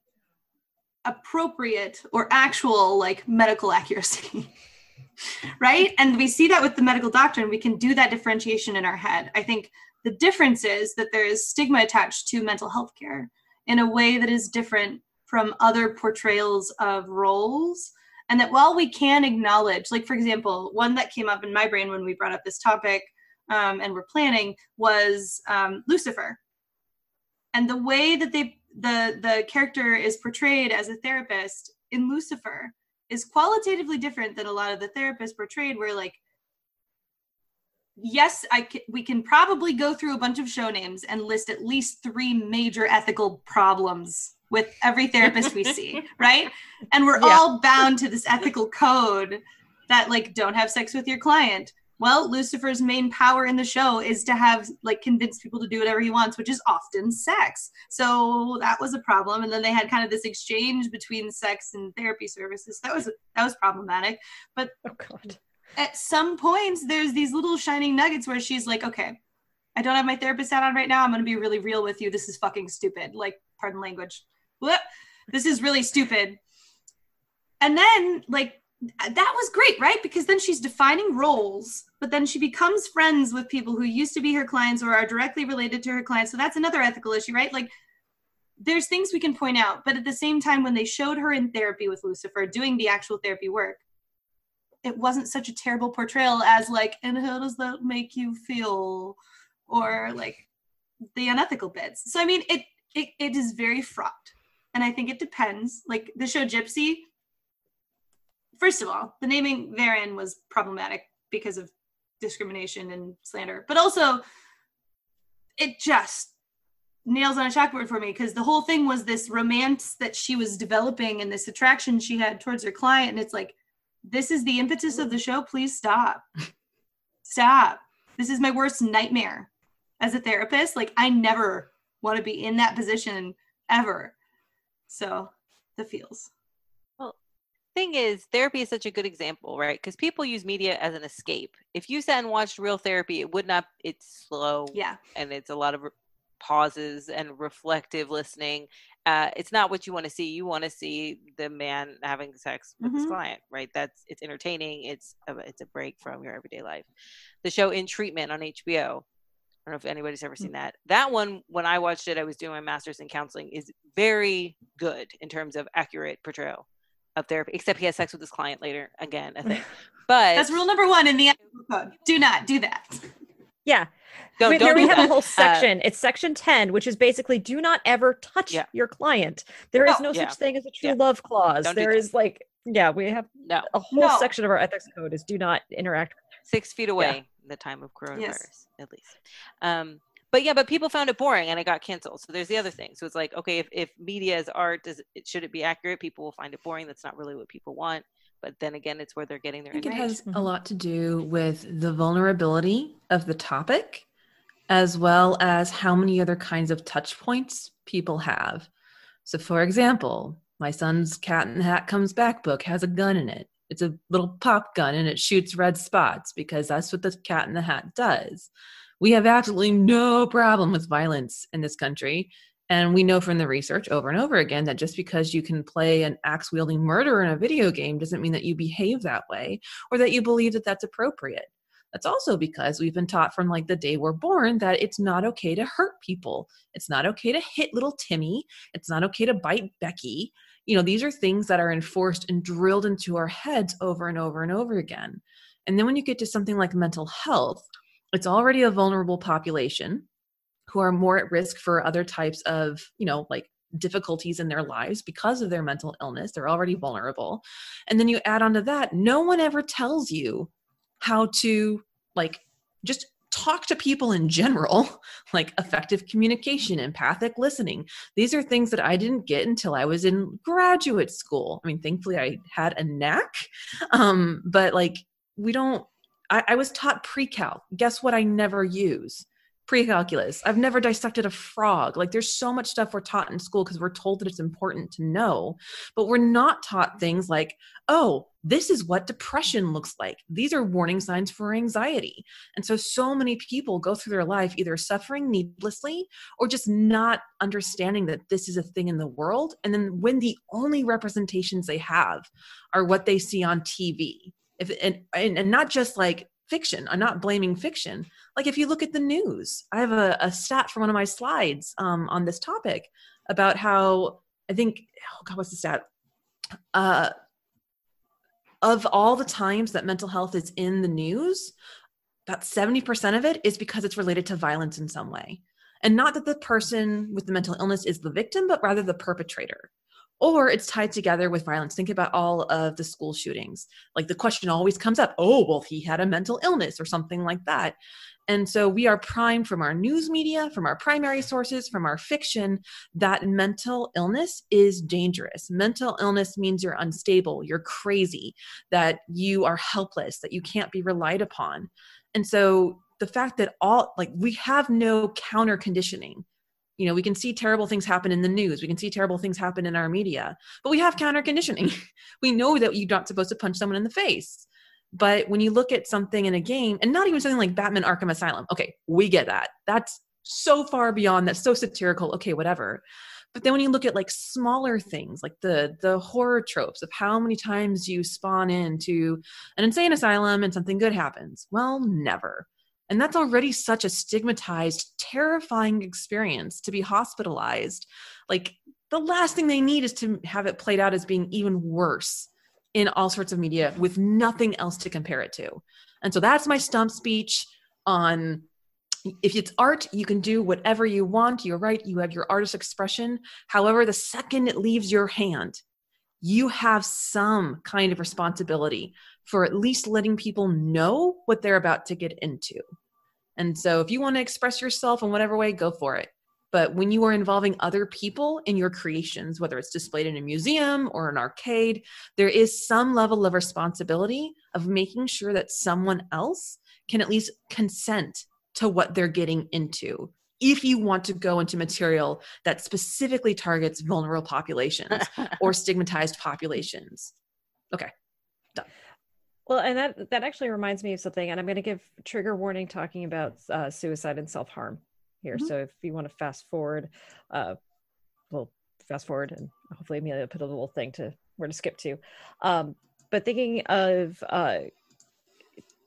S2: appropriate or actual like medical accuracy. *laughs* right? And we see that with the medical doctrine. We can do that differentiation in our head. I think the difference is that there is stigma attached to mental health care in a way that is different from other portrayals of roles. And that while we can acknowledge, like, for example, one that came up in my brain when we brought up this topic um, and we're planning was um, Lucifer. And the way that they the the character is portrayed as a therapist in Lucifer is qualitatively different than a lot of the therapists portrayed where like yes i c- we can probably go through a bunch of show names and list at least three major ethical problems with every therapist we see *laughs* right and we're yeah. all bound to this ethical code that like don't have sex with your client well lucifer's main power in the show is to have like convince people to do whatever he wants which is often sex. So that was a problem. And then they had kind of this exchange between sex and therapy services. That was that was problematic. But
S1: oh god.
S2: at some points there's these little shining nuggets where she's like okay i don't have my therapist hat on right now. I'm going to be really real with you. This is fucking stupid. Like pardon language. This is really stupid. And then like that was great, right? Because then she's defining roles, but then she becomes friends with people who used to be her clients or are directly related to her clients. So that's another ethical issue, right? Like there's things we can point out, but at the same time, when they showed her in therapy with Lucifer doing the actual therapy work, it wasn't such a terrible portrayal as like, and how does that make you feel? Or like the unethical bits. So I mean, it it, it is very fraught. And I think it depends. Like the show Gypsy, first of all, the naming therein was problematic because of discrimination and slander, but also it just nails on a chalkboard for me because the whole thing was this romance that she was developing and this attraction she had towards her client. And it's like, this is the impetus of the show. Please stop. stop. This is my worst nightmare as a therapist. Like, I never want to be in that position ever. So, the feels
S4: thing is therapy is such a good example right? Because people use media as an escape. If you sat and watched real therapy it would not it's slow
S2: yeah.
S4: and it's a lot of pauses and reflective listening. Uh, it's not what you want to see. You want to see the man having sex with mm-hmm. his client right? That's it's entertaining. It's a, it's a break from your everyday life. The show in treatment on hbo I don't know if anybody's ever seen mm. that. That one, when I watched it, I was doing my master's in counseling, is very good in terms of accurate portrayal of therapy, except he has sex with his client later. Again, I think. *laughs* But
S2: that's rule number one in the code. Do not do that.
S1: Yeah. Don't, we, don't we have that. a whole uh, section. Uh, it's section 10, which is basically do not ever touch yeah. your client. There is no, no yeah. such thing as a true yeah. love clause. Don't there is like, yeah, we have
S4: no.
S1: a whole no. section of our ethics code is do not interact.
S4: Six feet away in the time of coronavirus, yes. at least. Um, but yeah, but people found it boring and it got canceled. So there's the other thing. So it's like, okay, if, if media is art, does it, should it be accurate? People will find it boring. That's not really what people want. But then again, it's where they're getting their.
S3: I think it has a lot to do with the vulnerability of the topic, as well as how many other kinds of touch points people have. So, for example, my son's Cat in the Hat Comes Back book has a gun in it. It's a little pop gun and it shoots red spots because that's what the Cat in the Hat does we have absolutely no problem with violence in this country And we know from the research over and over again that just because you can play an axe wielding murderer in a video game doesn't mean that you behave that way or that you believe that that's appropriate. That's also because we've been taught from like the day we're born that it's not okay to hurt people. It's not okay to hit little Timmy. It's not okay to bite Becky. You know, these are things that are enforced and drilled into our heads over and over and over again. And then when you get to something like mental health, it's already a vulnerable population who are more at risk for other types of, you know, like difficulties in their lives because of their mental illness. They're already vulnerable. And then you add on to that, no one ever tells you how to like just talk to people in general, *laughs* like effective communication, empathic listening. These are things that I didn't get until I was in graduate school. I mean, thankfully, I had a knack, um, but like, we don't. I, I was taught pre-cal. Guess what? I never use? Pre-calculus. I've never dissected a frog. Like there's so much stuff we're taught in school because we're told that it's important to know but we're not taught things like oh this is what depression looks like. These are warning signs for anxiety. And so so many people go through their life either suffering needlessly or just not understanding that this is a thing in the world. And then when the only representations they have are what they see on tv if and, and, and not just like fiction. I'm not blaming fiction. Like if you look at the news, I have a, a stat from one of my slides um, on this topic about how I think, oh God, what's the stat? Uh, of all the times that mental health is in the news, about 70% of it is because it's related to violence in some way. And not that the person with the mental illness is the victim, but rather the perpetrator or it's tied together with violence. Think about all of the school shootings. Like the question always comes up oh, well, he had a mental illness or something like that. And so we are primed from our news media, from our primary sources, from our fiction that mental illness is dangerous. Mental illness means you're unstable, you're crazy, that you are helpless, that you can't be relied upon. And so the fact that all, like, we have no counter conditioning you know we can see terrible things happen in the news. We can see terrible things happen in our media but we have counter conditioning. *laughs* We know that you're not supposed to punch someone in the face. But when you look at something in a game and not even something like batman arkham asylum okay we get that. That's so far beyond that's so satirical. Okay whatever. But then when you look at like smaller things like the the horror tropes of how many times you spawn into an insane asylum and something good happens well never and that's already such a stigmatized, terrifying experience to be hospitalized. Like the last thing they need is to have it played out as being even worse in all sorts of media with nothing else to compare it to. And so that's my stump speech on if it's art, you can do whatever you want. You're right, you have your artist expression. However, the second it leaves your hand, you have some kind of responsibility for at least letting people know what they're about to get into. And so if you want to express yourself in whatever way, go for it. But when you are involving other people in your creations, whether it's displayed in a museum or an arcade, there is some level of responsibility of making sure that someone else can at least consent to what they're getting into if you want to go into material that specifically targets vulnerable populations *laughs* or stigmatized populations. Okay.
S1: Well, and that that actually reminds me of something, and I'm going to give trigger warning talking about uh, suicide and self harm here. Mm-hmm. So if you want to fast forward, uh, we'll fast forward, and hopefully Amelia put a little thing to where to skip to. Um, but thinking of uh,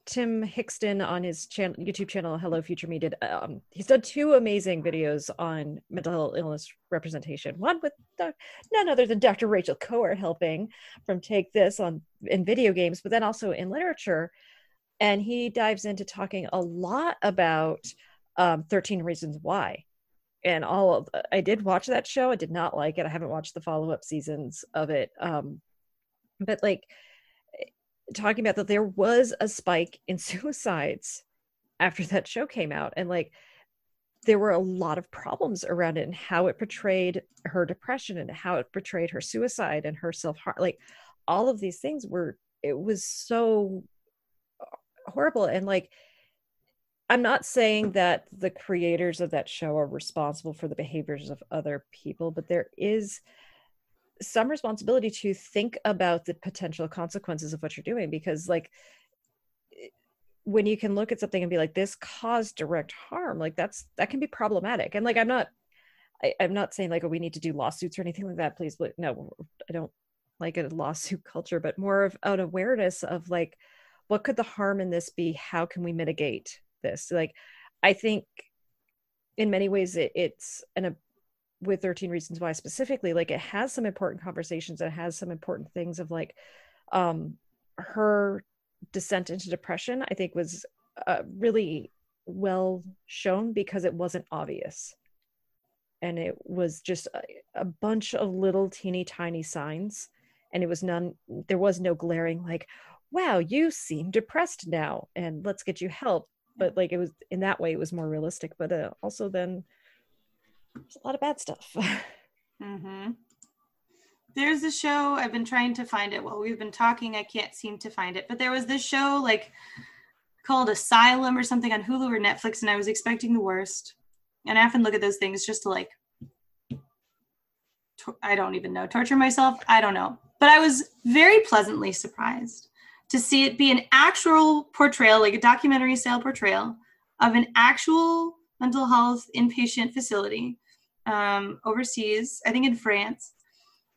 S1: Tim Hickson on his channel, YouTube channel, Hello Future Me, did um, he's done two amazing videos on mental illness representation. One with none other than Dr. Rachel Kowert helping from Take This on in video games, but then also in literature. And he dives into talking a lot about um, 13 Reasons Why. And all of, I did watch that show. I did not like it. I haven't watched the follow up seasons of it. Um, but like, talking about that there was a spike in *laughs* suicides after that show came out. And like there were a lot of problems around it and how it portrayed her depression and how it portrayed her suicide and her self-harm like all of these things were it was so horrible. And like i'm not saying that the creators of that show are responsible for the behaviors of other people but there is some responsibility to think about the potential consequences of what you're doing because like when you can look at something and be like this caused direct harm like that's that can be problematic. And like i'm not I, i'm not saying like oh we need to do lawsuits or anything like that please but no i don't like a lawsuit culture but more of an awareness of like what could the harm in this be? How can we mitigate this? Like i think in many ways it, it's an with 13 reasons why specifically like it has some important conversations it has some important things of like um her descent into depression i think was uh, really well shown because it wasn't obvious. And it was just a, a bunch of little teeny tiny signs and it was none there was no glaring like wow you seem depressed now and let's get you help. But like it was in that way it was more realistic but uh, also then there's a lot of bad stuff *laughs*
S2: Mm-hmm. There's a show I've been trying to find it while we've been talking. I can't seem to find it, but there was this show like called Asylum or something on Hulu or Netflix, and I was expecting the worst. And I often look at those things just to like, tor- I don't even know, torture myself. I don't know, but I was very pleasantly surprised to see it be an actual portrayal, like a documentary style portrayal of an actual mental health inpatient facility um, overseas, I think in France,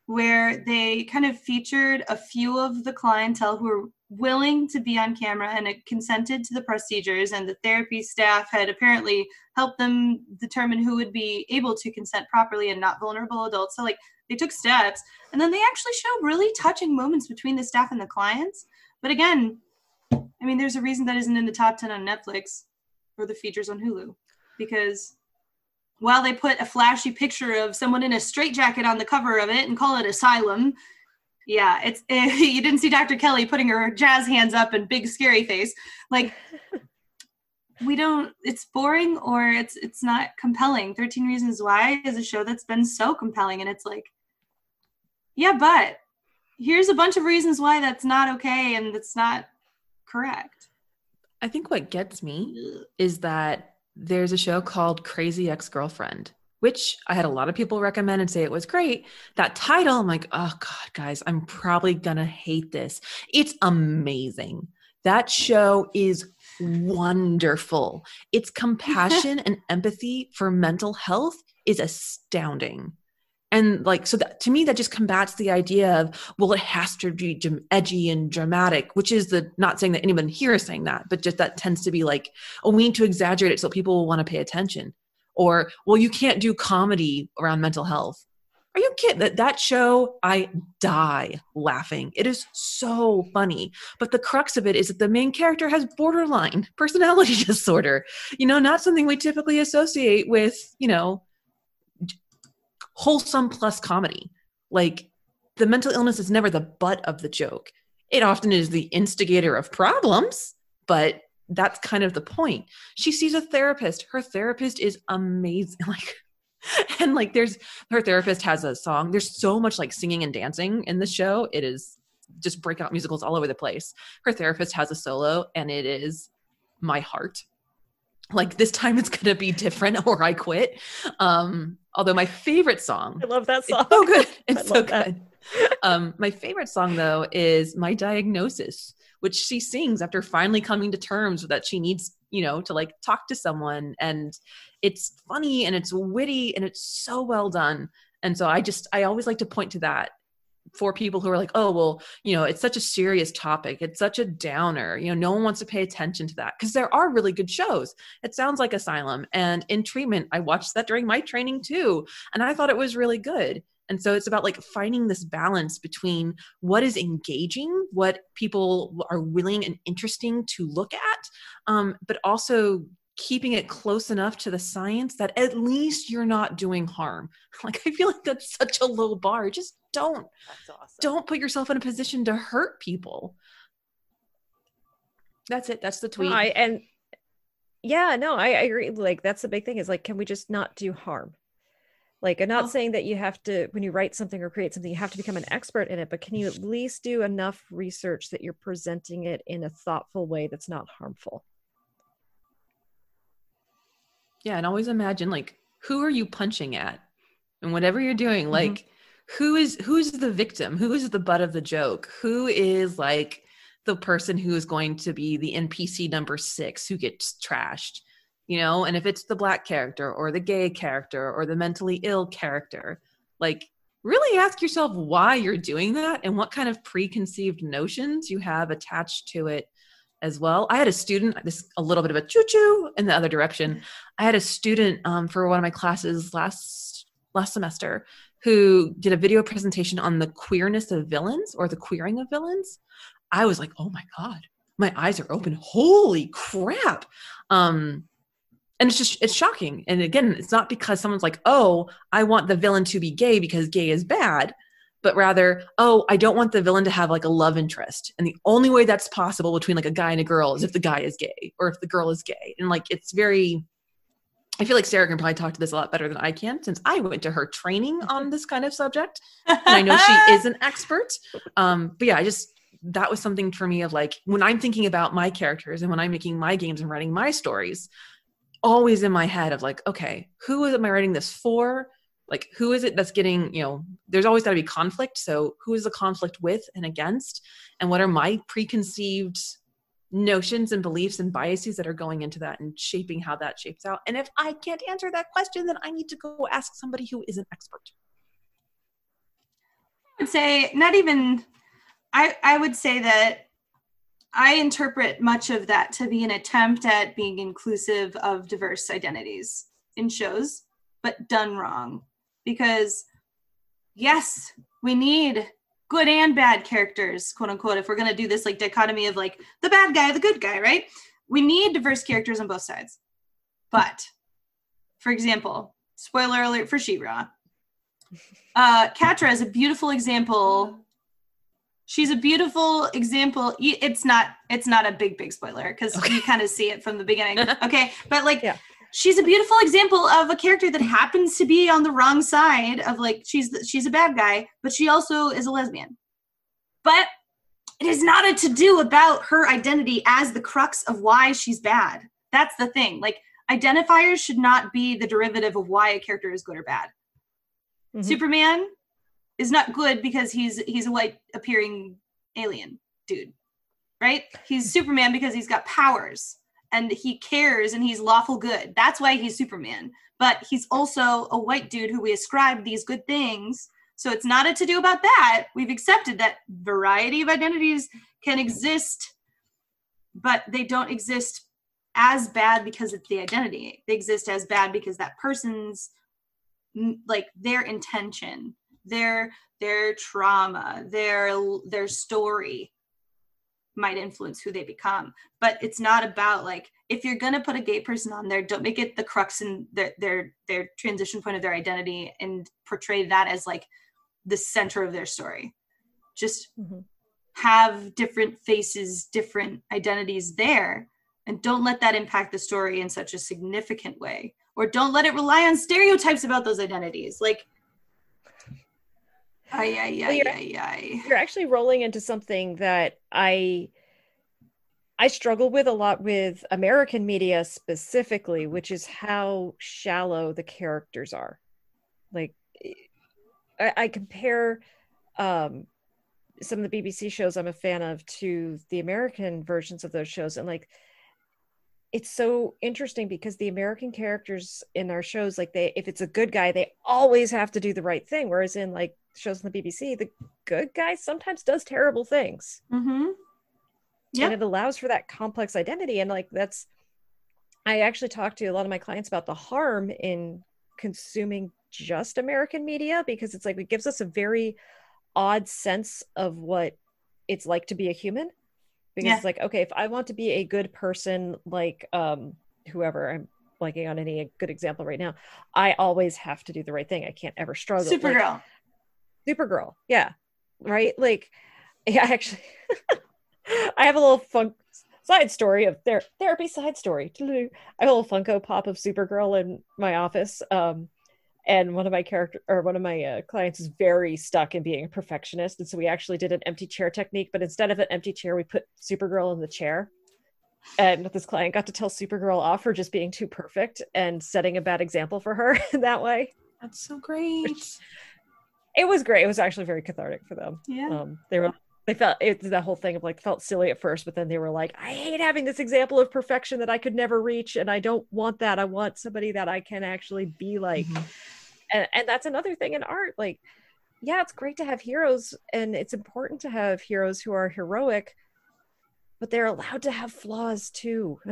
S2: where they kind of featured a few of the clientele who were willing to be on camera and consented to the procedures, and the therapy staff had apparently helped them determine who would be able to consent properly and not vulnerable adults. So, like, they took steps, and then they actually show really touching moments between the staff and the clients. But again, I mean, there's a reason that isn't in the top 10 on Netflix or the features on Hulu because while they put a flashy picture of someone in a straitjacket on the cover of it and call it asylum. Yeah it's *laughs* you didn't see dr kelly putting her jazz hands up and big scary face. Like *laughs* we don't it's boring or it's it's not compelling. 13 reasons why is a show that's been so compelling and it's like yeah but here's a bunch of reasons why that's not okay and that's not correct.
S3: I think what gets me is that there's a show called Crazy Ex Girlfriend, which I had a lot of people recommend and say it was great. That title, I'm like, oh God, guys, I'm probably gonna hate this. It's amazing. That show is wonderful. Its *laughs* compassion and empathy for mental health is astounding. And like, so that, to me, that just combats the idea of, well, it has to be edgy and dramatic, which is the, not saying that anyone here is saying that, but just that tends to be like, oh, we need to exaggerate it so people will want to pay attention. Or, well, you can't do comedy around mental health. Are you kidding? That that show, I die laughing. It is so funny. But the crux of it is that the main character has borderline *laughs* personality *laughs* disorder. You know, not something we typically associate with, you know, wholesome plus comedy. Like the mental illness is never the butt of the joke. It often is the instigator of problems, but that's kind of the point. She sees a therapist. Her therapist is amazing. *laughs* Like and like there's her therapist has a song. There's so much like singing and dancing in the show. It is just breakout musicals all over the place. Her therapist has a solo and it is my heart. Like this time it's gonna be different *laughs* or I quit. Um, although my favorite song
S1: i love that
S3: it's
S1: song
S3: so good. *laughs* It's so
S1: that.
S3: good. Um, my favorite song though is "My Diagnosis," which she sings after finally coming to terms with that she needs, you know, to like talk to someone, and it's funny and it's witty and it's so well done. And so I just I always like to point to that for people who are like, oh well, you know, it's such a serious topic, it's such a downer, you know, no one wants to pay attention to that because there are really good shows. It sounds like Asylum and In Treatment. I watched that during my training too, and I thought it was really good. And so it's about like finding this balance between what is engaging, what people are willing and interesting to look at, um, but also keeping it close enough to the science that at least you're not doing harm. *laughs* Like I feel like that's such a low bar. Just don't
S4: awesome.
S3: don't put yourself in a position to hurt people. That's it. That's the tweet.
S1: I, and yeah, no, I, I agree. Like that's the big thing is like, can we just not do harm? Like, I'm not
S2: Oh.
S1: saying that you have to, when you write something or create something, you have to become an expert in it, but can you at least do enough research that you're presenting it in a thoughtful way that's not harmful?
S3: Yeah, and always imagine like who are you punching at? And whatever you're doing,
S1: Mhm.
S3: like who is who's the victim? Who is the butt of the joke? Who is like the person who is going to be the NPC number 6 who gets trashed? you know and if it's the black character or the gay character or the mentally ill character like really ask yourself why you're doing that and what kind of preconceived notions you have attached to it as well. I had a student, this a little bit of a choo choo in the other direction. I had a student um, for one of my classes last last semester who did a video presentation on the queerness of villains or the queering of villains. I was like, oh my god, my eyes are open. Holy crap! Um, and it's just it's shocking. And again, it's not because someone's like, oh, I want the villain to be gay because gay is bad but rather, oh, I don't want the villain to have like a love interest. And the only way that's possible between like a guy and a girl is if the guy is gay or if the girl is gay. And like it's very I feel like Sarah can probably talk to this a lot better than I can since I went to her training on this kind of subject. And I know she *laughs* is an expert. Um, but yeah, I just that was something for me of like when I'm thinking about my characters and when I'm making my games and writing my stories, always in my head of like, okay, who am I writing this for? Like who is it that's getting you know there's always got to be conflict so who is the conflict with and against? And what are my preconceived notions and beliefs and biases that are going into that and shaping how that shapes out? And if i can't answer that question then i need to go ask somebody who is an expert.
S2: I would say not even i i would say that i interpret much of that to be an attempt at being inclusive of diverse identities in shows but done wrong because yes, we need good and bad characters, quote unquote, if we're going to do this like dichotomy of like the bad guy, the good guy, right? We need diverse characters on both sides. But for example, spoiler alert for She-Ra. Uh, Catra is a beautiful example. She's a beautiful example. It's not. It's not a big, big spoiler because okay. you kind of see it from the beginning. *laughs* Okay, but like, yeah she's a beautiful example of a character that happens to be on the wrong side of like she's she's a bad guy, but she also is a lesbian. But it is not a to do about her identity as the crux of why she's bad. That's the thing. Like identifiers should not be the derivative of why a character is good or bad. Mm-hmm. Superman is not good because he's he's a white appearing alien dude. Right? He's Superman because he's got powers and he cares and he's lawful good. That's why he's Superman. But he's also a white dude who we ascribe these good things. So it's not a to do about that. We've accepted that variety of identities can exist, but they don't exist as bad because it's the identity. They exist as bad because that person's like their intention, their their trauma, their their story might influence who they become. But it's not about like if you're going to put a gay person on there don't make it the crux in their their their transition point of their identity and portray that as like the center of their story. Just mm-hmm. have different faces different identities there and don't let that impact the story in such a significant way. Or don't let it rely on stereotypes about those identities. Like Ay, ay, ay,
S1: you're,
S2: ay, ay.
S1: you're actually rolling into something that I I struggle with a lot with American media specifically, which is how shallow the characters are. Like I, I compare um some of the BBC shows I'm a fan of to the American versions of those shows and like it's so interesting because the American characters in our shows, like they, if it's a good guy, they always have to do the right thing. Whereas in like shows on the BBC, the good guy sometimes does terrible things.
S2: Mm-hmm. Yeah.
S1: And it allows for that complex identity. And like that's, I actually talked to a lot of my clients about the harm in consuming just American media because it's like it gives us a very odd sense of what it's like to be a human because yeah. it's like okay if i want to be a good person like um whoever i'm blanking on any good example right now i always have to do the right thing. I can't ever struggle.
S2: Supergirl
S1: like, supergirl. Yeah. Right? Like *laughs* yeah actually *laughs* i have a little fun side story of their therapy side story. *laughs* I have a little funko pop of supergirl in my office um and one of my character or one of my uh, clients is very stuck in being a perfectionist and so we actually did an empty chair technique but instead of an empty chair we put supergirl in the chair and this client got to tell supergirl off for just being too perfect and setting a bad example for her *laughs* that way
S3: that's so great
S1: it was great it was actually very cathartic for them
S2: yeah
S1: um, they were they felt it's that whole thing of like felt silly at first, but then they were like, I hate having this example of perfection that I could never reach, and I don't want that. I want somebody that I can actually be like.
S3: Mhm.
S1: And and that's another thing in art. Like, yeah, it's great to have heroes, and it's important to have heroes who are heroic, but they're allowed to have flaws too. *laughs*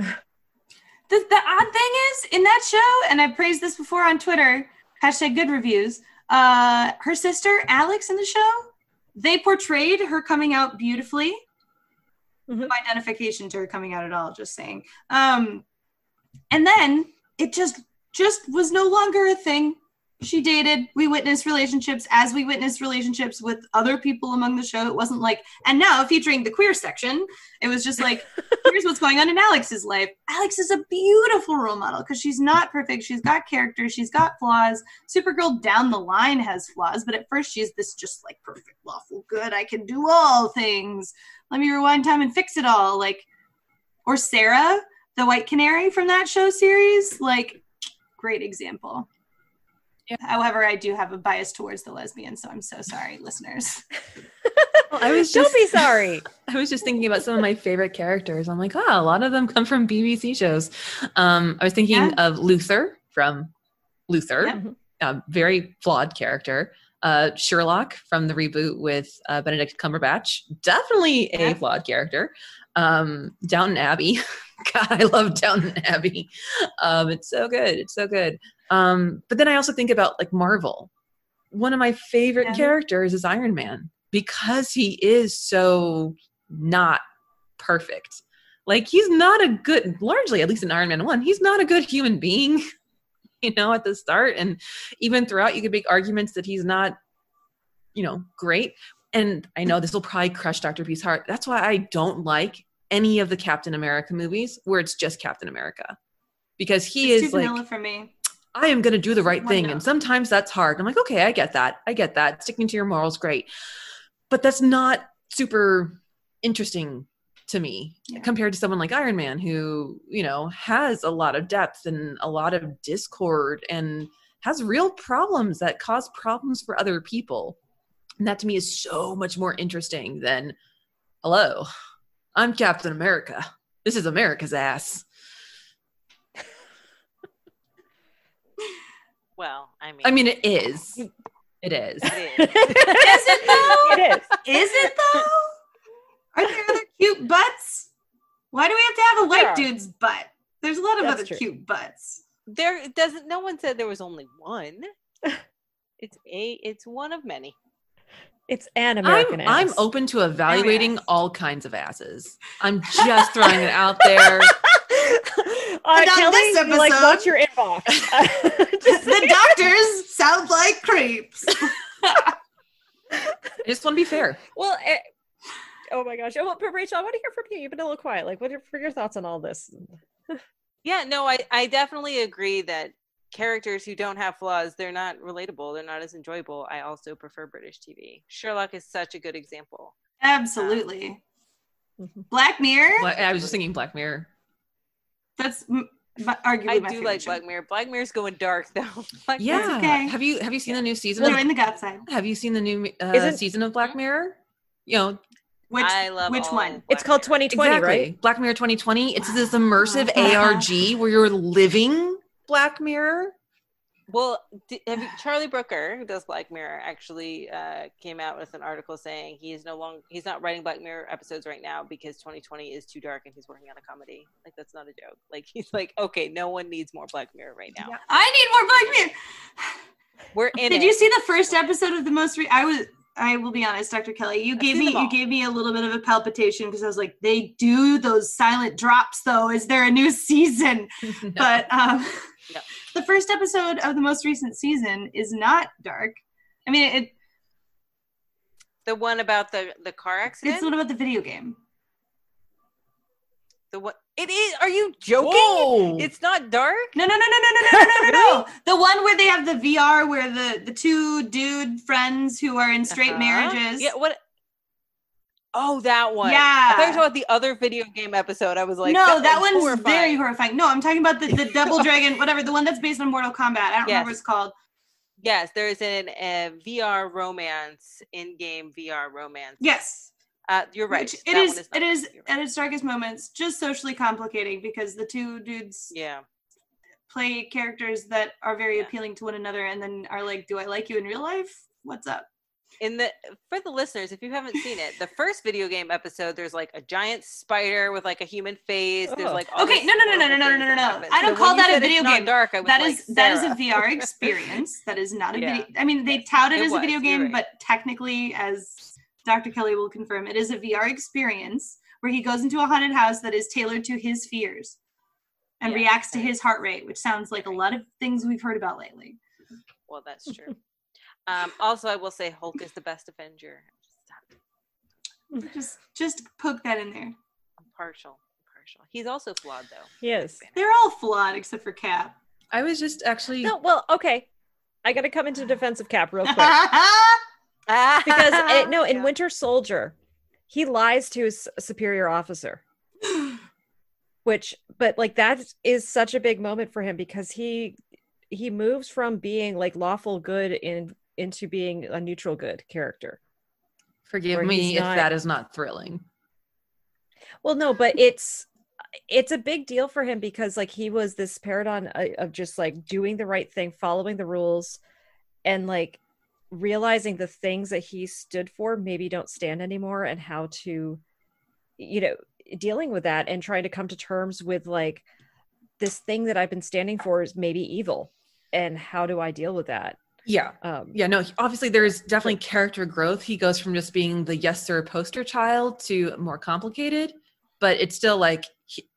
S2: The, the odd thing is in that show, and I praised this before on Twitter, hashtag good reviews. Uh, her sister Alex in the show, they portrayed her coming out beautifully.
S1: Mhm.
S2: No identification to her coming out at all. Just saying. Um, and then it just just was no longer a thing. She dated. We witnessed relationships as we witnessed relationships with other people among the show. It wasn't like, and now featuring the queer section, it was just like, *laughs* here's what's going on in Alex's life. Alex is a beautiful role model because she's not perfect. She's got character. She's got flaws. Supergirl down the line has flaws, but at first she's this just like perfect, lawful good. I can do all things. Let me rewind time and fix it all. Like, or Sarah, the White Canary from that show series. Like, great example.
S3: Yeah.
S2: However, I do have a bias towards the lesbian, so I'm so sorry, listeners.
S3: Well, *laughs* I was
S1: Don't
S3: just
S1: be sorry. *laughs*
S3: I was just thinking about some of my favorite characters. I'm like, oh, a lot of them come from BBC shows. Um, I was thinking
S2: Yeah.
S3: of Luther from Luther,
S2: Yeah.
S3: a very flawed character. Uh, Sherlock from the reboot with uh, Benedict Cumberbatch, definitely a
S2: Yeah.
S3: flawed character. Um, Downton Abbey, *laughs* God, I love Downton Abbey. Um, it's so good. It's so good. Um, but then I also think about like Marvel. One of my favorite
S2: Yeah.
S3: characters is Iron Man because he is so not perfect. Like he's not a good, largely at least in Iron Man one, he's not a good human being. *laughs* You know, at the start, and even throughout, you could make arguments that he's not, you know, great. And I know this will probably crush Dr. B's heart. That's why I don't like any of the Captain America movies where it's just Captain America, because he
S2: it's
S3: is
S2: too
S3: like
S2: vanilla for me.
S3: I am going to do the right
S2: Why
S3: thing.
S2: not?
S3: And sometimes that's hard. I'm like, okay, I get that. I get that. Sticking to your morals, great. But that's not super interesting to me
S2: Yeah.
S3: compared to someone like Iron Man, who, you know, has a lot of depth and a lot of discord and has real problems that cause problems for other people. And that to me is so much more interesting than, hello, I'm Captain America. This is America's ass.
S4: Well, I mean,
S3: I mean, it is. It is.
S4: it is. *laughs*
S2: Is it though?
S1: it is.
S2: Is it though? Are there other cute butts? Why do we have to have a white
S1: are.
S2: dude's butt? There's a lot of
S1: That's
S2: other
S1: true.
S2: cute butts.
S4: there doesn't. No one said there was only one. *laughs* It's a. It's one of many.
S1: It's an American
S3: I'm, I'm open to evaluating all kinds of asses. I'm just throwing it out there. *laughs*
S1: uh,
S2: And on
S1: Kelly,
S2: this
S1: you, like
S2: episode-
S1: watch your inbox. Just- *laughs* *laughs*
S2: the doctors sound like creeps.
S3: I just want to be fair.
S1: well, eh, oh my gosh. Oh, well, but Rachel, I want to hear from you. You've been a little quiet. Like, what are for your thoughts on all this? *laughs*
S4: Yeah, no, I I definitely agree that characters who don't have flaws, they're not relatable. They're not as enjoyable. I also prefer British TV. Sherlock is such a good example.
S2: Absolutely.
S1: Mhm.
S2: Black Mirror.
S3: I was just thinking Black Mirror.
S2: That's m- my- arguably
S4: I
S2: my
S4: do like
S2: show.
S4: Black Mirror. Black Mirror's going dark though. *laughs* Black
S3: Yeah.
S2: Okay.
S3: Have you have you seen the new season?
S2: Join
S3: Of,
S2: the gut side.
S3: have you seen the new uh,
S1: Isn't-
S3: season of Black Mirror? You know,
S2: Which
S4: I love
S2: which one?
S4: Black
S1: It's called 2020,
S3: exactly.
S1: right?
S3: Black Mirror 2020. It's this immersive ARG where you're living Black Mirror.
S4: Well, have you, Charlie Brooker, who does Black Mirror, actually uh, came out with an article saying he is no longer he's not writing Black Mirror episodes right now because 2020 is too dark and he's working on a comedy. Like that's not a joke. Like *laughs* he's like, okay, no one needs more Black Mirror right now.
S3: Yeah.
S2: I need more Black Mirror.
S4: We're in
S2: Did
S4: it.
S2: you see the first episode of the most? Re- I was. I will be honest, Dr. Kelly. You
S4: I've
S2: gave me you gave me a little bit of a palpitation because I was like, they do those silent drops though. Is there a new season?
S3: No. *laughs*
S2: But um,
S4: No.
S2: the first episode of the most recent season is not dark. I mean, it,
S4: the one about the the car accident?
S2: it's the one about the video game.
S4: the what? It is. Are you joking?
S3: Whoa.
S4: It's not dark.
S2: No, no, no, no, no, no, no, no, no, no. *laughs* The one where they have the VR, where the the two dude friends who are in straight
S4: Uh-huh.
S2: marriages.
S4: Yeah. What? Oh, that one. I
S2: Yeah.
S4: thought you were talking about the other video game episode. I was like,
S2: no, that, one's
S4: horrifying.
S2: very horrifying. No, I'm talking about the, the Double Dragon, *laughs* whatever, the one that's based on Mortal Kombat. I don't remember
S4: Yes.
S2: what it's called.
S4: Yes, there is an a VR romance, in-game VR romance.
S2: Yes.
S4: Uh, you're right.
S2: Which it
S4: That
S2: is,
S4: not
S2: it is.
S4: You're
S2: at its darkest moments just socially complicating because the two dudes
S4: Yeah.
S2: play characters that are very
S4: Yeah.
S2: appealing to one another and then are like, Do I like you in real life? What's up?
S4: In the for the listeners if you haven't seen it the first video game episode there's like a giant spider with like a human face there's like all
S2: Okay,
S4: these
S2: no, no, no, no, no, no, no, no. I don't
S4: So
S2: call that a video game.
S4: dark i was
S2: That
S4: like
S2: is that is a VR *laughs* experience. That is not a
S4: Yeah.
S2: video. I mean, they tout it
S4: It
S2: as a video game,
S4: right.
S2: but technically, as Dr. Kelly will confirm, it is a VR experience where he goes into a haunted house that is tailored to his fears and
S4: Yeah,
S2: reacts to
S4: right.
S2: his heart rate, which sounds like a lot of things we've heard about lately.
S4: well that's true um also i will say hulk is the best avenger
S2: Just just poke that in there.
S4: i'm partial I'm partial he's also flawed though
S1: He is.
S2: They're all flawed except for Cap.
S3: I was just actually
S1: No, well, okay. I got to come into defense of Cap real quick *laughs* because it, no, in
S4: Yeah.
S1: Winter Soldier, he lies to his superior officer, *gasps* which, but like that is such a big moment for him because he he moves from being like lawful good in into being a neutral good character.
S3: forgive me if
S1: not-
S3: that is not thrilling.
S1: Well, no, but it's it's a big deal for him because like he was this paradigm of just like doing the right thing, following the rules, and like realizing the things that he stood for maybe don't stand anymore, and how to, you know, dealing with that and trying to come to terms with like this thing that I've been standing for is maybe evil, and how do I deal with that?
S3: Yeah.
S1: Um,
S3: Yeah, no, obviously there's definitely character growth. He goes from just being the yes sir poster child to more complicated, but it's still like he,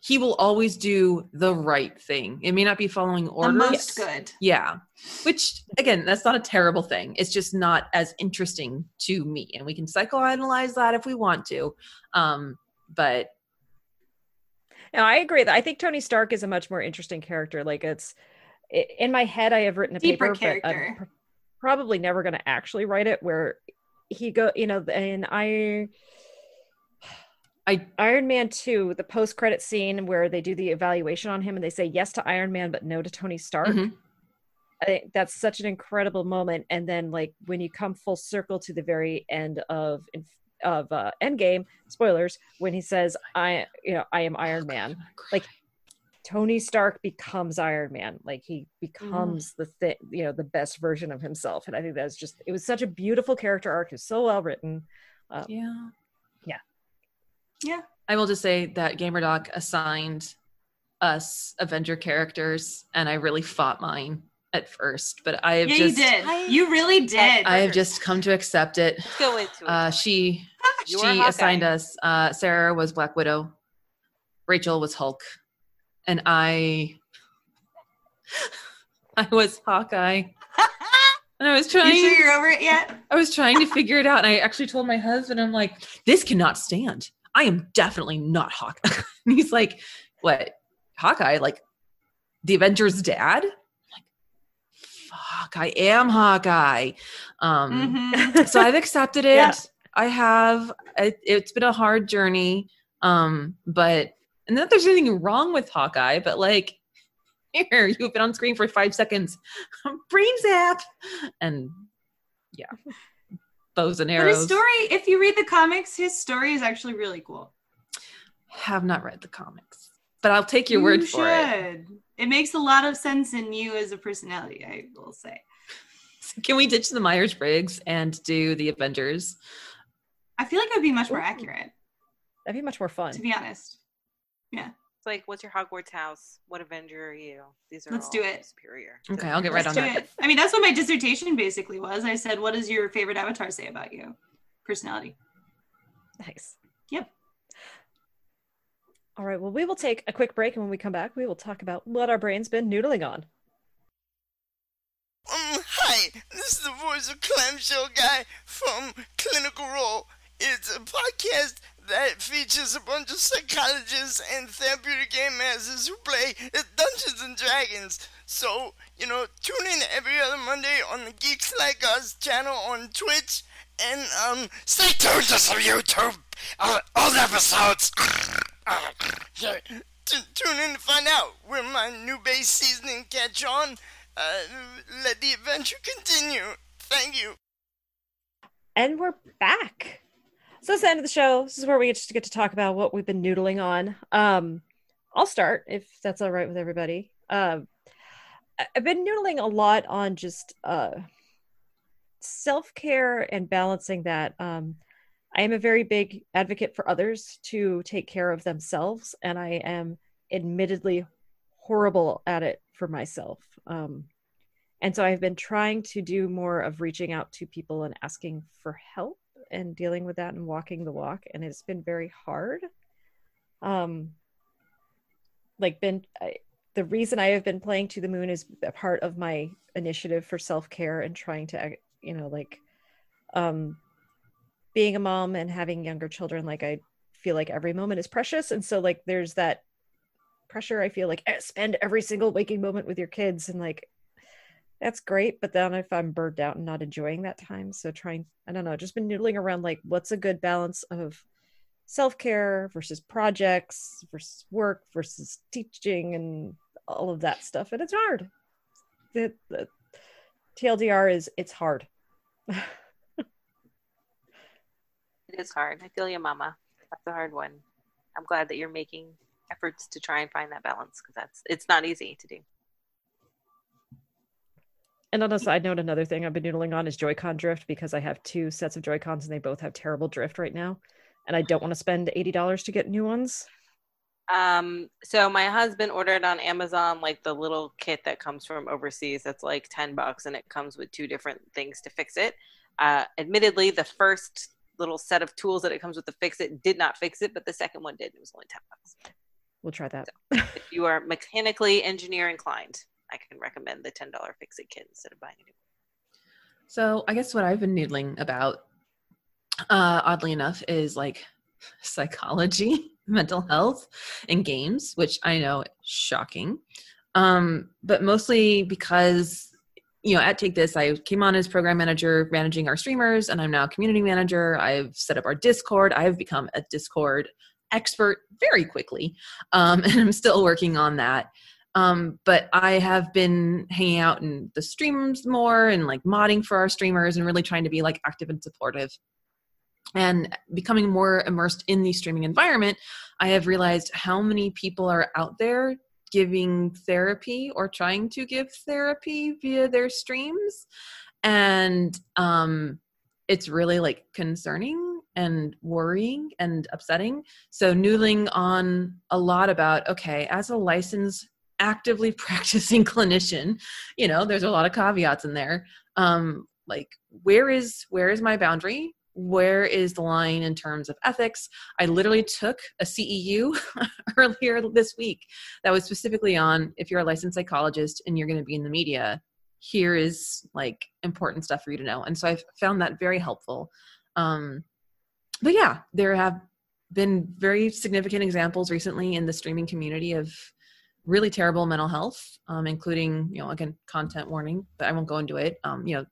S3: he will always do the right thing. It may not be following orders.
S2: the most good.
S3: Yeah. Which again, that's not a terrible thing. It's just not as interesting to me. And we can psychoanalyze that if we want to. Um, but
S1: No, I agree. that I think Tony Stark is a much more interesting character. Like it's in my head, I have written a
S2: Deeper
S1: paper, but I'm pr- probably never going to actually write it. Where he go, you know, and I,
S3: I
S1: Iron Man two, the post credit scene where they do the evaluation on him and they say yes to Iron Man but no to Tony Stark.
S3: Mhm.
S1: I think that's such an incredible moment. And then like when you come full circle to the very end of of uh, Endgame, spoilers, when he says I, you know, I am Iron Man. Like, Tony Stark becomes Iron Man. Like he becomes the thing, you know, the best version of himself. And I think that's just it was such a beautiful character arc. It was so well written. Um,
S3: Yeah.
S1: Yeah.
S2: Yeah.
S3: I will just say that GamerDoc assigned us Avenger characters, and I really fought mine at first, but I have
S2: Yeah,
S3: just
S2: you did.
S4: I-
S2: you really did.
S3: I have just come to accept it.
S4: let's go into it
S3: Uh, she
S4: You
S3: she assigned us. Uh, Sarah was Black Widow. Rachel was Hulk, and I I was Hawkeye. And I was trying. *laughs*
S2: you sure you're over it yet?
S3: I was trying to figure it out, and I actually told my husband, "I'm like, this cannot stand. I am definitely not Hawkeye." *laughs* and he's like, "What? Hawkeye? Like the Avengers' dad?" I'm like, "Fuck, I am Hawkeye." Um,
S2: Mhm.
S3: so I've accepted *laughs* it.
S1: Yeah.
S3: I have. It, it's been a hard journey, um, but and not that there's anything wrong with Hawkeye, but like. *laughs* Here, you've been on screen for five seconds. *laughs* Brain zap, and yeah, bows and
S2: But his story, if you read the comics, his story is actually really cool.
S3: Have not read the comics, but I'll take your word
S2: You
S3: for it.
S2: should. It makes a lot of sense in you as a personality, I will say.
S3: Can we ditch the Myers Briggs and do the Avengers?
S2: I feel like it would be much more
S1: Ooh.
S2: accurate,
S1: That'd be much more fun.
S2: to be honest.
S4: It's like, what's your Hogwarts house? What Avenger are you? These are
S2: Let's
S4: all
S2: do it.
S4: superior.
S3: Okay, I'll get right
S2: Let's
S3: on
S2: do
S3: that.
S2: it. I mean, that's what my dissertation basically was. I said, "What does your favorite avatar say about you?" Personality.
S1: Nice.
S2: Yep.
S1: All right. Well, we will take a quick break, and when we come back, we will talk about what our brain's been noodling on.
S7: Um, hi, this is the voice of Clamshell Guy from Clinical Roll. It's a podcast that features a bunch of psychologists and therapeutic game masters who play Dungeons and Dragons. So, you know, tune in every other Monday on the Geeks Like Us channel on Twitch and, um, stay tuned to some YouTube, uh, old episodes. Uh, *laughs* yeah, tune in to find out where my new base seasoning catch on. Uh, let the adventure continue. Thank you.
S1: And we're back. So is the end of the show. This is where we get to get to talk about what we've been noodling on. Um, I'll start if that's all right with everybody. Um, I've been noodling a lot on just uh, self care and balancing that. Um, I am a very big advocate for others to take care of themselves, and I am admittedly horrible at it for myself. Um, and so I've been trying to do more of reaching out to people and asking for help and dealing with that and walking the walk. And it's been very hard. Um, like been I, the reason I have been playing to the moon is a part of my initiative for self care and trying to, you know, like, um, being a mom and having younger children. Like I feel like every moment is precious, and so like there's that pressure. I feel like eh, spend every single waking moment with your kids, and like that's great. But then if I'm burned out and not enjoying that time, so trying, I don't know, just been noodling around like what's a good balance of self care versus projects versus work versus teaching and all of that stuff. And it's hard. The, the TLDR is it's hard. *laughs*
S4: It is hard. I feel you, Mama. That's a hard one. I'm glad that you're making efforts to try and find that balance because that's it's not easy to do.
S1: And on a side note, another thing I've been noodling on is Joy-Con drift because I have two sets of Joy-Cons and they both have terrible drift right now. And I don't want to spend $80 to get new ones.
S4: Um, so my husband ordered on Amazon like the little kit that comes from overseas that's like 10 bucks and it comes with two different things to fix it. Uh, admittedly, the first little set of tools that it comes with to fix it did not fix it, but the second one did. It was only 10 bucks.
S1: We'll try that.
S4: If you are mechanically engineer inclined, I can recommend the $10 fix it kit instead of buying a new one.
S3: So I guess what I've been noodling about, uh, oddly enough, is like *laughs* psychology, *laughs* mental health, and games, which I know shocking. Um, but mostly because you know, at Take This, I came on as program manager, managing our streamers, and I'm now community manager. I've set up our Discord. I've become a Discord expert very quickly, um, *laughs* and I'm still working on that. Um, but I have been hanging out in the streams more and like modding for our streamers and really trying to be like active and supportive. And becoming more immersed in the streaming environment, I have realized how many people are out there giving therapy or trying to give therapy via their streams. And um, it's really like concerning and worrying and upsetting. So, noodling on a lot about okay, as a licensed actively *laughs* practicing clinician you know there's a lot of caveats in there. Um like where is where is my boundary? Where is the line in terms of ethics? I literally took a ceu *laughs* earlier this week that was specifically on if you're a licensed psychologist and you're going to be in the media here is like important stuff for you to know. And so i've found that very helpful. Um but yeah there have been very significant examples recently in the streaming community of really terrible mental health, um, including, you know, again, content warning, but I won't go into it. Um, you know,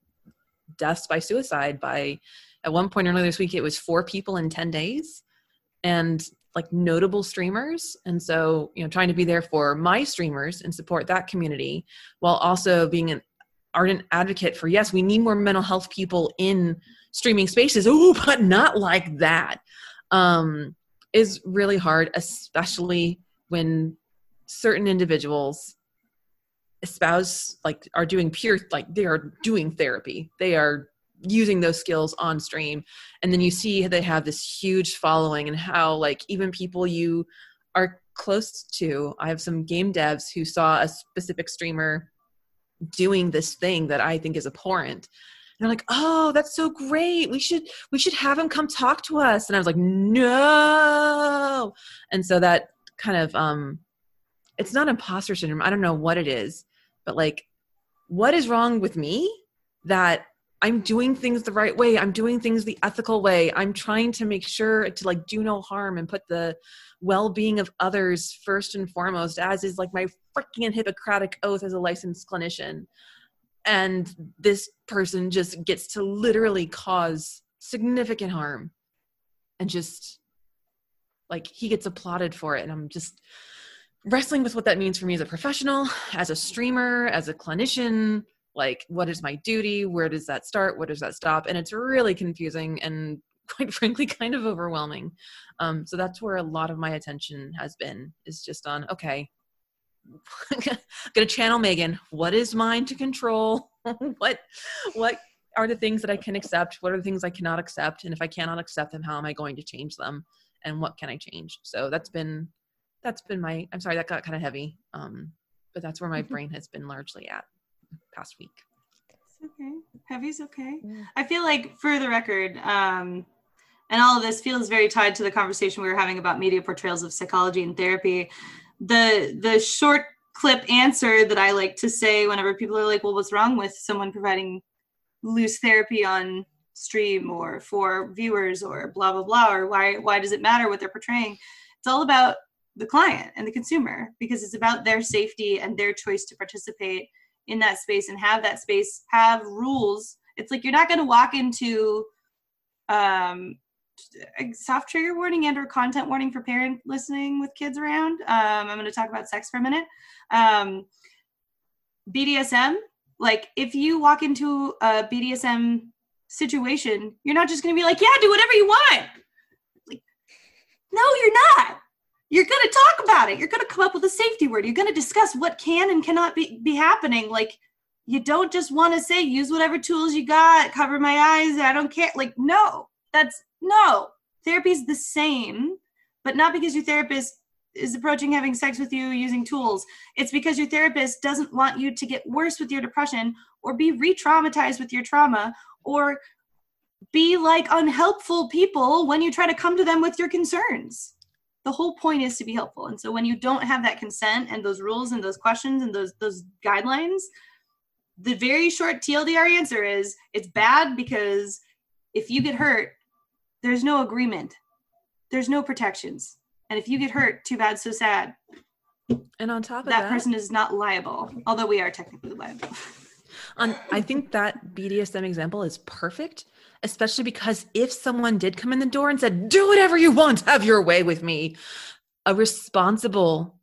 S3: deaths by suicide by, at one point earlier this week, it was four people in 10 days and like notable streamers. And so, you know, trying to be there for my streamers and support that community while also being an ardent advocate for, yes, we need more mental health people in streaming spaces. *laughs* Oh, but not like that. Um, is really hard, especially when certain individuals espouse like are doing pure like they are doing therapy. They are using those skills on stream. And then you see they have this huge following and how like even people you are close to i have some game devs who saw a specific streamer doing this thing that i think is abhorrent. And they're like oh that's so great. We should we should have him come talk to us. And i was like no. And so that kind of um it's not imposter syndrome. I don't know what it is, but like, what is wrong with me that I'm doing things the right way? I'm doing things the ethical way. I'm trying to make sure to like do no harm and put the well being of others first and foremost, as is like my freaking Hippocratic oath as a licensed clinician. And this person just gets to literally cause significant harm and just like he gets applauded for it. And I'm just, wrestling with what that means for me as a professional, as a streamer, as a clinician. Like, what is my duty? Where does that start? Where does that stop? And it's really confusing and *laughs* quite frankly kind of overwhelming. Um, so that's where a lot of my attention has been is just on okay, *laughs* gonna channel Megan. What is mine to control? *laughs* what what are the things that I can accept? What are the things I cannot accept? And if I cannot accept them, how am I going to change them? And what can I change? So that's been that's been my I'm sorry that got kind of heavy. Um, but that's where my brain has been largely at past week.
S2: It's okay. Heavy's okay.
S1: Yeah.
S2: I feel like, for the record, um, and all of this feels very tied to the conversation we were having about media portrayals of psychology and therapy. The the short clip answer that I like to say whenever people are like, "Well, what's wrong with someone providing loose therapy on stream or for viewers or blah blah blah or why why does it matter what they're portraying?" It's all about the client and the consumer because it's about their safety and their choice to participate in that space and have that space have rules. It's like you're not going to walk into um a soft trigger warning and or content warning for parent listening with kids around. Um i'm going to talk about sex for a minute. Um bdsm like if you walk into a bdsm situation you're not just going to be like yeah do whatever you want. Like no you're not you're going to talk about it. You're going to come up with a safety word. You're going to discuss what can and cannot be, be happening. Like you don't just want to say use whatever tools you got. Cover my eyes. I don't care. Like no that's no. Therapy is the same but not because your therapist is approaching having sex with you using tools. It's because your therapist doesn't want you to get worse with your depression or be re-traumatized with your trauma or be like unhelpful people when you try to come to them with your concerns the whole point is to be helpful. And so when you don't have that consent and those rules and those questions and those those guidelines the very short tldr answer is it's bad because if you get hurt there's no agreement. There's no protections. And if you get hurt too bad so sad.
S3: And on top of
S2: that
S3: that,
S2: person is not liable although we are technically liable *laughs*
S3: on I think that BDSM example is perfect, especially because if someone did come in the door and said, "Do whatever you want, have your way with me," a responsible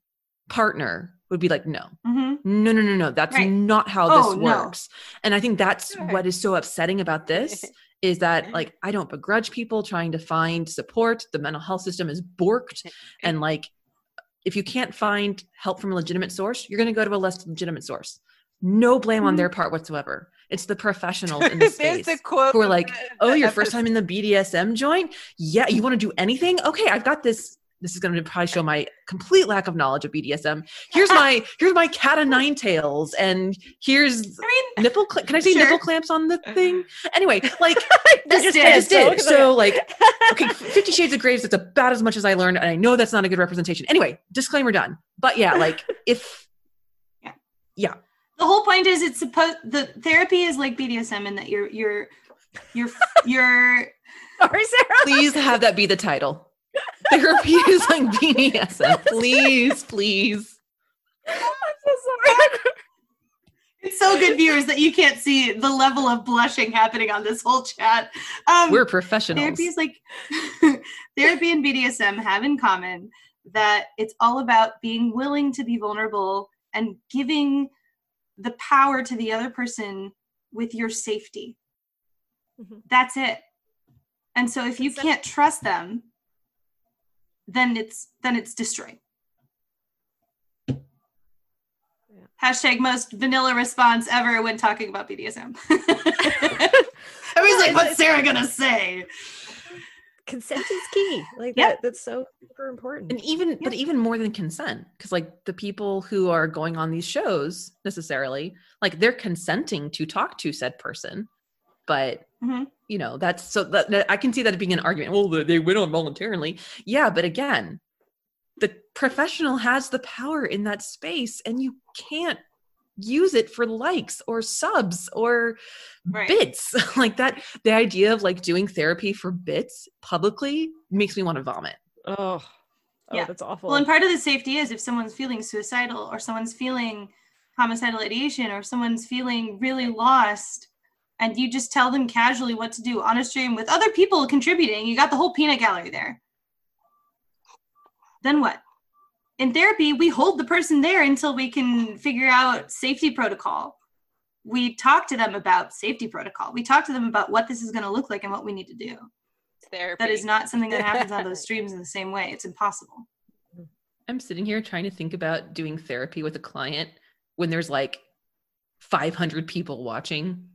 S3: partner would be like, "No,
S2: hmm
S3: no, no, no, no. That's
S2: Right.
S3: not how
S2: Oh,
S3: this
S2: no.
S3: works." And I think that's
S1: Sure.
S3: what is so upsetting about this *laughs* is that like I don't begrudge people trying to find support. The mental health system is borked, and like if you can't find help from a legitimate source, you're going to go to a less legitimate source. No blame on their mm-hmm. part whatsoever. It's the professionals in the *laughs* space
S4: the quote
S3: who are like, "Oh, your first time in the BDSM joint? Yeah, you want to do anything? Okay, I've got this. This is going to probably show my complete lack of knowledge of BDSM. Here's *laughs* my here's my cat of nine tails, and here's
S2: i mean
S3: nipple. Cl- can I say
S2: Sure.
S3: nipple clamps on the thing? Anyway, like *laughs*
S2: Just
S3: I
S2: did,
S3: I just
S1: so
S3: did. So like, okay, Fifty Shades of Grey That's about as much as I learned, and I know that's not a good representation. Anyway, disclaimer done. But yeah, like if
S2: the whole point is it's supposed the therapy is like bdsm in that you're you're you're you're *laughs*
S1: Sorry, Sarah.
S3: please have that be the title. Therapy is like BDSM. Please, please.
S1: I'm so sorry. *laughs*
S2: It's so good, viewers, that you can't see the level of blushing happening on this whole chat. Um,
S3: We're professionals.
S2: therapy is like *laughs* therapy and BDSM have in common that it's all about being willing to be vulnerable and giving the power to the other person with your safety.
S1: Mhm.
S2: That's it. And so if you can't trust them, then it's then it's destroyed. Hashtag most vanilla response ever when talking about BDSM. *laughs* *laughs* Everybody's like, what's Sarah gonna say?
S1: Consent is key. Like
S2: Yeah.
S1: that. That's so super important.
S3: and even but even more than consent because like the people who are going on these shows necessarily like they're consenting to talk to said person but
S2: Mhm.
S3: you know that's so that, that- i can see that being an argument well they- they went on voluntarily yeah but again the professional has the power in that space and you can't use it for likes or subs or
S2: Right.
S3: bits *laughs* like that the idea of like doing therapy for bits publicly makes me want to vomit
S1: oh, oh,
S2: Yeah.
S1: that's awful.
S2: Well, and part of the safety is if someone's feeling suicidal or someone's feeling homicidal ideation or someone's feeling really lost and you just tell them casually what to do on a stream with other people contributing, you got the whole peanut gallery there. Then what? In therapy, we hold the person there until we can figure out safety protocol. We talk to them about safety protocol. We talk to them about what this is going to look like and what we need to do.
S4: therapy.
S2: That is not something that happens on those *laughs* streams in the same way. It's impossible.
S3: I'm sitting here trying to think about doing therapy with a client when there's like 500 people watching,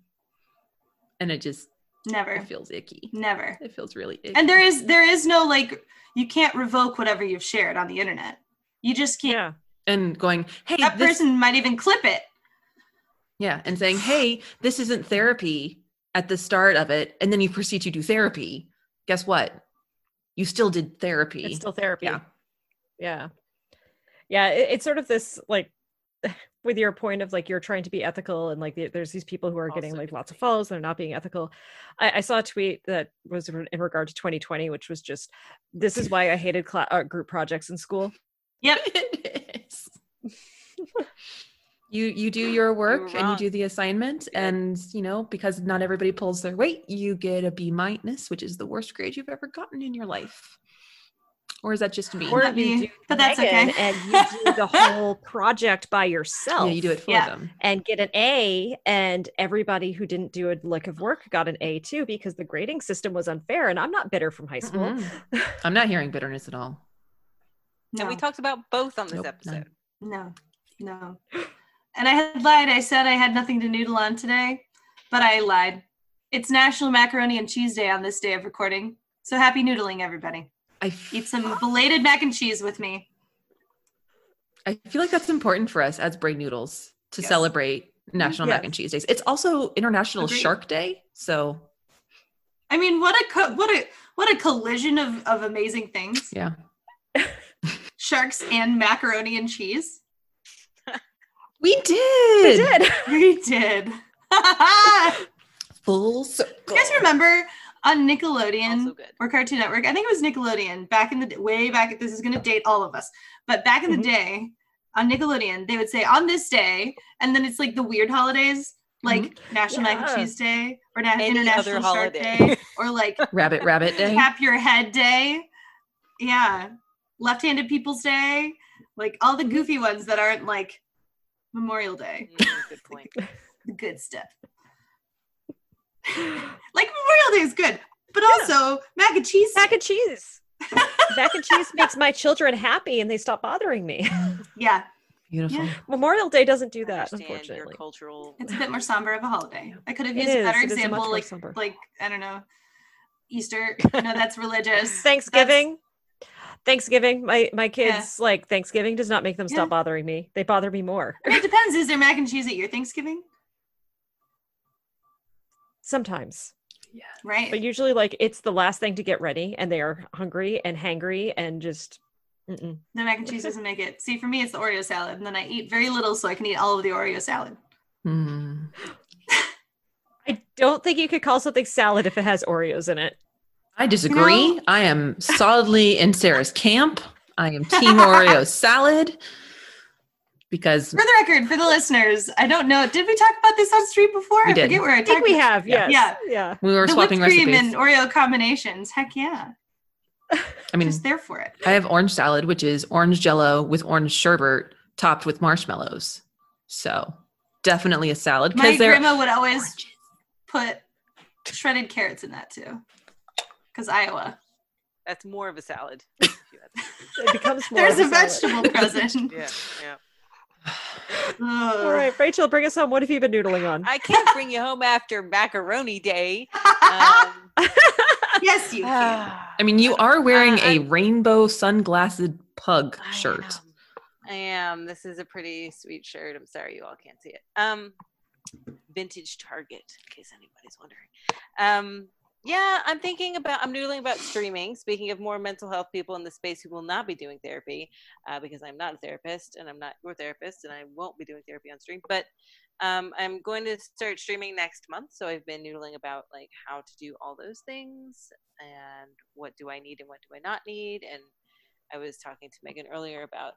S3: and it just
S2: Never.
S3: it feels icky.
S2: Never.
S3: It feels really icky.
S2: And there is there is no like you can't revoke whatever you've shared on the internet. You just can't.
S1: Yeah.
S3: and going, hey,
S2: That
S3: this,
S2: person might even clip it.
S3: yeah, and saying, hey, this isn't therapy at the start of it, and then you proceed to do therapy. Guess what? You still did therapy.
S1: It's still therapy.
S3: Yeah.
S1: Yeah. Yeah. it- it's sort of this like *sighs* with your point of like you're trying to be ethical and like there's these people who are getting like lots of follows and they're not being ethical. I, I saw a tweet that was in regard to 2020, which was just this is why I hated cla- uh, group projects in school.
S2: Yep. *laughs*
S3: it is. you you do your work and you do the assignment and you know because not everybody pulls their weight you get a b minus which is the worst grade you've ever gotten in your life or is that just me
S1: Or
S2: me, but that's
S1: Megan
S2: okay.
S1: and you do the *laughs* whole project by yourself.
S3: yeah you do it for
S2: Yeah.
S3: them
S1: and get an A, and everybody who didn't do a lick of work got an A too because the grading system was unfair. And I'm not bitter from high school.
S3: Mm-mm. i'm not hearing bitterness at all
S2: No.
S4: And we talked about both on this
S3: Nope,
S4: episode.
S3: none.
S2: No, no. And I had lied. I said I had nothing to noodle on today, but I lied. It's National Macaroni and Cheese Day on this day of recording. So happy noodling, everybody.
S3: i
S2: Eat some belated mac and cheese with me.
S3: I feel like that's important for us as brain noodles to
S2: Yes.
S3: celebrate National Mac and Cheese Days. It's also International
S2: Agreed.
S3: Shark Day, so
S2: I mean, what a co- what a what a collision of of amazing things.
S3: yeah.
S2: Sharks and macaroni and cheese.
S3: We did.
S1: We
S3: did.
S1: did. *laughs*
S2: We did.
S3: Full circle.
S2: you guys remember on Nickelodeon
S4: Also
S2: or Cartoon Network? I think it was Nickelodeon back in the way back. This is going to date all of us, but back in
S1: Mhm.
S2: the day on Nickelodeon, they would say on this day, and then it's like the weird holidays, like National Mac and Cheese Day or Na-
S4: Any
S2: International Shark. Day or like *laughs*
S3: Rabbit Rabbit Day.
S2: Tap Your Head Day. Yeah, Left-Handed People's Day, like all the goofy ones that aren't like Memorial Day,
S4: Mm, good point. *laughs*
S2: good stuff. like Memorial Day is good, but also mac and cheese.
S1: Mac and cheese. *laughs* Mac and cheese makes my children happy and they stop bothering me. *laughs*
S2: yeah,
S3: Beautiful.
S2: Yeah.
S1: Memorial Day doesn't do that,
S4: understand your
S1: unfortunately.
S4: cultural.
S2: it's a bit more somber of a holiday. I could have used a
S1: is,
S2: better
S1: it is a much
S2: example, like like I don't know, Easter. No, that's religious.
S1: Thanksgiving. Thanksgiving. My my kids like Thanksgiving does not make them
S2: Yeah.
S1: stop bothering me. They bother me more.
S2: I mean, it depends. Is there mac and cheese at your Thanksgiving?
S1: Sometimes. Yeah.
S2: Right.
S1: But usually like it's the last thing to get ready and they are hungry and hangry and just mm-mm.
S2: the mac and cheese doesn't make it. See, for me, it's the Oreo salad, and then I eat very little so I can eat all of the Oreo salad.
S3: Hmm. *laughs*
S1: I don't think you could call something salad if it has Oreos in it.
S3: I disagree.
S2: know-
S3: I am solidly in Sarah's camp. I am Team Oreo *laughs* salad because
S2: For the record, for the listeners, I don't know. Did we talk about this on stream before?
S3: We
S2: I
S3: did.
S2: forget where I
S1: I think we have,
S3: Yeah.
S1: yes.
S2: Yeah.
S1: Yeah.
S3: we were
S2: the
S3: swapping
S2: whipped cream
S3: recipes.
S2: and Oreo combinations. Heck yeah.
S3: I mean,
S2: Just there for it.
S3: I have orange salad, which is orange jello with orange sherbet topped with marshmallows. So definitely a salad
S2: My grandma would always put shredded carrots in that too. Because Iowa.
S4: That's more of a salad. *laughs*
S1: It becomes more
S2: There's
S1: of
S2: a
S1: salad.
S2: vegetable *laughs* present.
S4: yeah, yeah.
S2: Ugh.
S1: All right, Rachel, bring us home. What have you been noodling on?
S4: I can't bring you home after macaroni day. *laughs* Um,
S2: yes, you *sighs* can.
S3: I mean, you are wearing
S4: Uh,
S3: a rainbow sunglassed pug
S4: I
S3: shirt.
S4: am. I am. This is a pretty sweet shirt. I'm sorry you all can't see it. Um, vintage Target, in case anybody's wondering. Um, yeah, I'm thinking about. I'm noodling about streaming. Speaking of more mental health people in the space who will not be doing therapy, uh, because I'm not a therapist and I'm not your therapist, and I won't be doing therapy on stream. But um, I'm going to start streaming next month, so I've been noodling about like how to do all those things and what do I need and what do I not need. And I was talking to Megan earlier about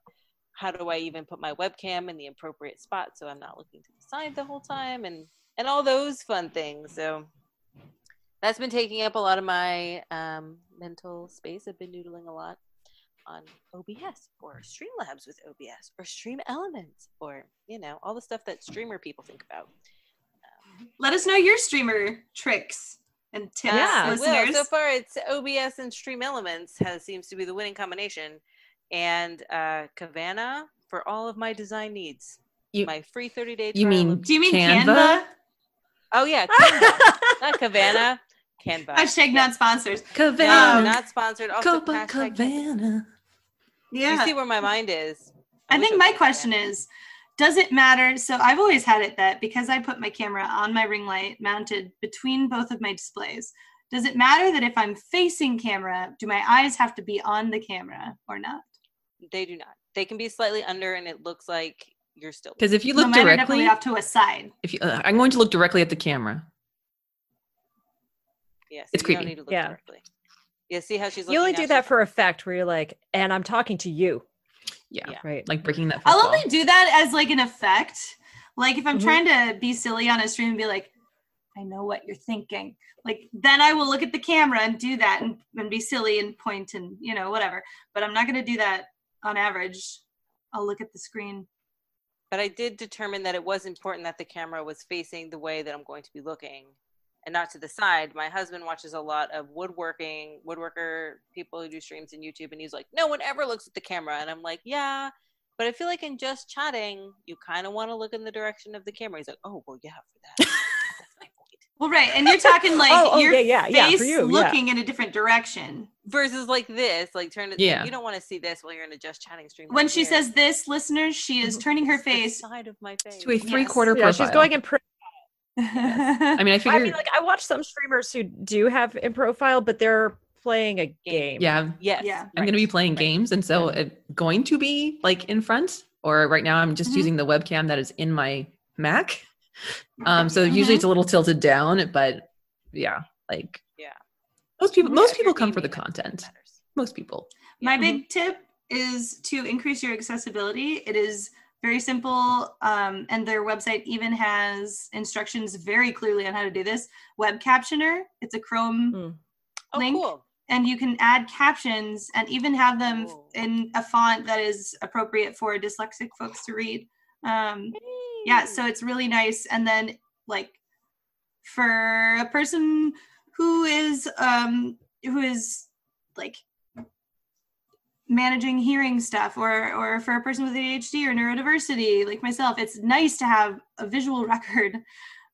S4: how do I even put my webcam in the appropriate spot so I'm not looking to the side the whole time and and all those fun things. So that's been taking up a lot of my um, mental space. I've been noodling a lot on OBS or Streamlabs with OBS or Stream Elements or you know all the stuff that streamer people think about.
S2: Let us know your streamer tricks. and tips
S1: Yeah.
S4: I will. So far, it's OBS and Stream Elements has seems to be the winning combination, and uh, Kavana for all of my design needs.
S3: You-
S4: my free thirty day.
S3: You mean
S2: Do you mean
S3: Canva?
S2: Canva?
S4: Oh yeah, *laughs* Canva. not Kavana. Canva.
S2: Hashtag
S4: Yeah.
S2: not sponsors.
S4: No,
S3: Cavana.
S4: not sponsored. Also, hashtag Canva.
S3: Copacabana.
S2: Yeah.
S4: You see where my mind is.
S2: I
S4: wish
S2: think my question
S4: that.
S2: is does it matter? So I've always had it that because I put my camera on my ring light mounted between both of my displays, does it matter that if I'm facing camera, do my eyes have to be on the camera or not?
S4: they do not. They can be slightly under, and it looks like you're still.
S3: Because if you look
S2: mine are definitely
S3: directly,
S2: off to a side.
S3: if you, uh, I'm going to look directly at the camera.
S4: Yes,
S3: it's
S4: you
S3: creepy.
S4: Don't need to look
S1: Yeah.
S4: directly. Yeah, see how she's.
S1: you only do that for effect where you're like, and I'm talking to you.
S3: Yeah,
S4: Yeah.
S1: Right.
S3: like breaking that.
S2: I'll only do that as like an effect. Like if I'm
S1: Mhm.
S2: trying to be silly on a stream and be like, I know what you're thinking. Like then I will look at the camera and do that and, and be silly and point and you know whatever. But I'm not gonna do that on average. I'll look at the screen.
S4: But I did determine that it was important that the camera was facing the way that I'm going to be looking and not to the side. My husband watches a lot of woodworking, woodworker people who do streams in YouTube, and he's like, no one ever looks at the camera. And I'm like, yeah, but I feel like in just chatting, you kind of want to look in the direction of the camera. He's like, oh, well, yeah, for that. *laughs* That's my point.
S2: Well, right, and you're talking like
S1: Oh, oh,
S2: your
S1: yeah, yeah, yeah,
S2: face
S1: for you, yeah.
S2: looking in a different direction.
S4: Versus like this, like turn it.
S3: Yeah.
S4: You don't want to see this while you're in a just chatting stream.
S2: When
S4: right
S2: she
S4: here.
S2: says this, listeners, she is
S1: Mhm.
S2: turning her face.
S4: side of my face.
S3: to a three-quarter
S1: Yeah,
S3: profile.
S1: she's going in. Pro-
S3: I mean, I *laughs* figure.
S1: I mean, like I watch some streamers who do have in profile, but they're playing a game.
S3: yeah,
S4: Yes.
S2: Yeah.
S3: I'm going to be playing
S1: right.
S3: games, and so it's going to be like in front. Or right now, I'm just
S2: Mhm.
S3: using the webcam that is in my Mac. *laughs* Um, so usually it's a little tilted down, but yeah, like
S4: Yeah.
S3: most people,
S4: Yeah,
S3: most
S4: if
S3: people come for the content.
S4: matters.
S3: Most people.
S2: My
S4: Yeah.
S2: big tip is to increase your accessibility. It is very simple, um, and their website even has instructions very clearly on how to do this. Web captioner. It's a Chrome,
S1: Mm.
S4: Oh,
S2: Link.
S4: cool.
S2: and you can add captions and even have them
S4: Cool.
S2: in a font that is appropriate for dyslexic folks to read. Um, yeah so it's really nice and then like for a person who is um who is like managing hearing stuff or or for a person with ADHD or neurodiversity like myself it's nice to have a visual *laughs* record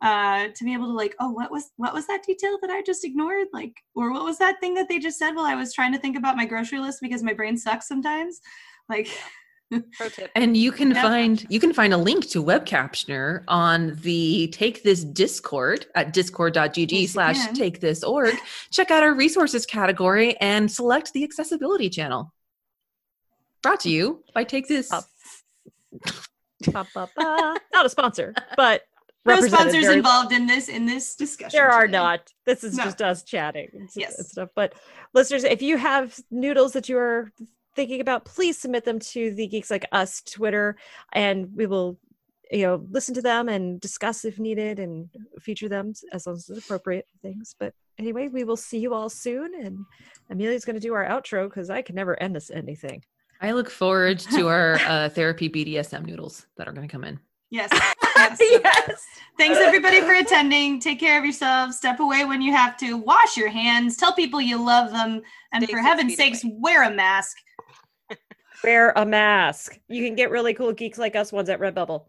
S2: uh to be able to like oh what was what was that detail that I just ignored like or what was that thing that they just said while I was trying to think about my grocery list because my brain sucks sometimes like *laughs*
S3: And you can
S2: Yeah.
S3: find you can find a link to web captioner on the Take This Discord at discord.gg
S2: Yes,
S3: slash take this org. Check out our resources category and select the accessibility channel. Brought to you by Take This.
S1: Up. Ba, ba, ba. Not a sponsor, but
S2: no sponsors involved in this in this discussion
S1: There are not. This is
S2: No.
S1: just us chatting and, s- and
S2: Yes.
S1: stuff. But listeners, if you have noodles that you are thinking about, please submit them to the Geeks Like Us Twitter, and we will, you know, listen to them and discuss if needed and feature them as long as it's appropriate things. But anyway, we will see you all soon, and Amelia's going to do our outro because I can never end this anything.
S3: I look forward to our *laughs* uh, therapy BDSM noodles that are going to come in.
S2: Yes. *laughs* yes.
S1: yes.
S2: Thanks everybody for attending. Take care of yourselves. Step away when you have to. Wash your hands. Tell people you love them. And
S4: Stay
S2: for heaven's sakes,
S4: away.
S2: wear a mask.
S1: Wear a mask. You can get really cool geeks like us ones at Redbubble.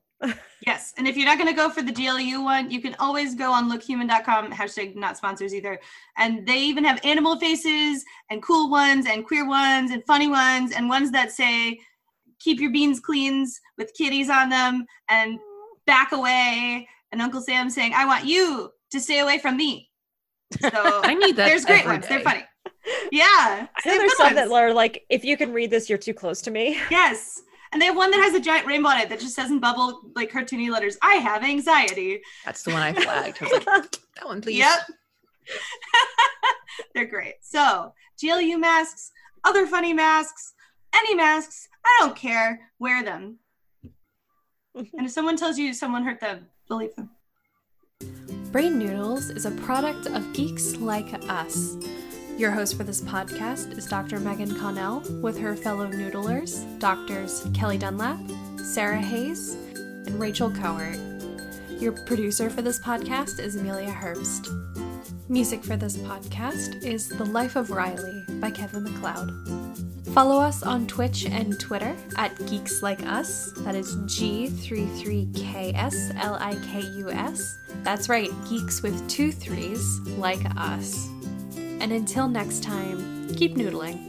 S2: Yes. And if you're not going to go for the GLU one, you can always go on lookhuman.com, hashtag not sponsors either. And they even have animal faces and cool ones and queer ones and funny ones and ones that say, keep your beans cleans with kitties on them and back away. And Uncle Sam saying, I want you to stay away from me. So *laughs*
S3: I need that.
S2: there's great
S3: every
S2: ones. They're funny. Yeah.
S1: I know there's
S2: good
S1: some that are like, if you can read this, you're too close to me.
S2: Yes. And they have one that has a giant rainbow on it that just says in bubble, like cartoony letters, I have anxiety.
S3: That's the one I flagged. I was like, *laughs* that one, please.
S2: Yep. *laughs* They're great. So, GLU masks, other funny masks, any masks, I don't care. Wear them. and if someone tells you someone hurt them, believe them.
S8: Brain Noodles is a product of Geeks Like Us. Your host for this podcast is Dr. Megan Connell with her fellow noodlers, doctors Kelly Dunlap, Sarah Hayes, and Rachel Kowert. Your producer for this podcast is Amelia Herbst. Music for this podcast is The Life of Riley by Kevin MacLeod. Follow us on Twitch and Twitter at Geeks Like Us. That is G33KSLIKUS. That's right, geeks with two threes like us. And until next time, keep noodling.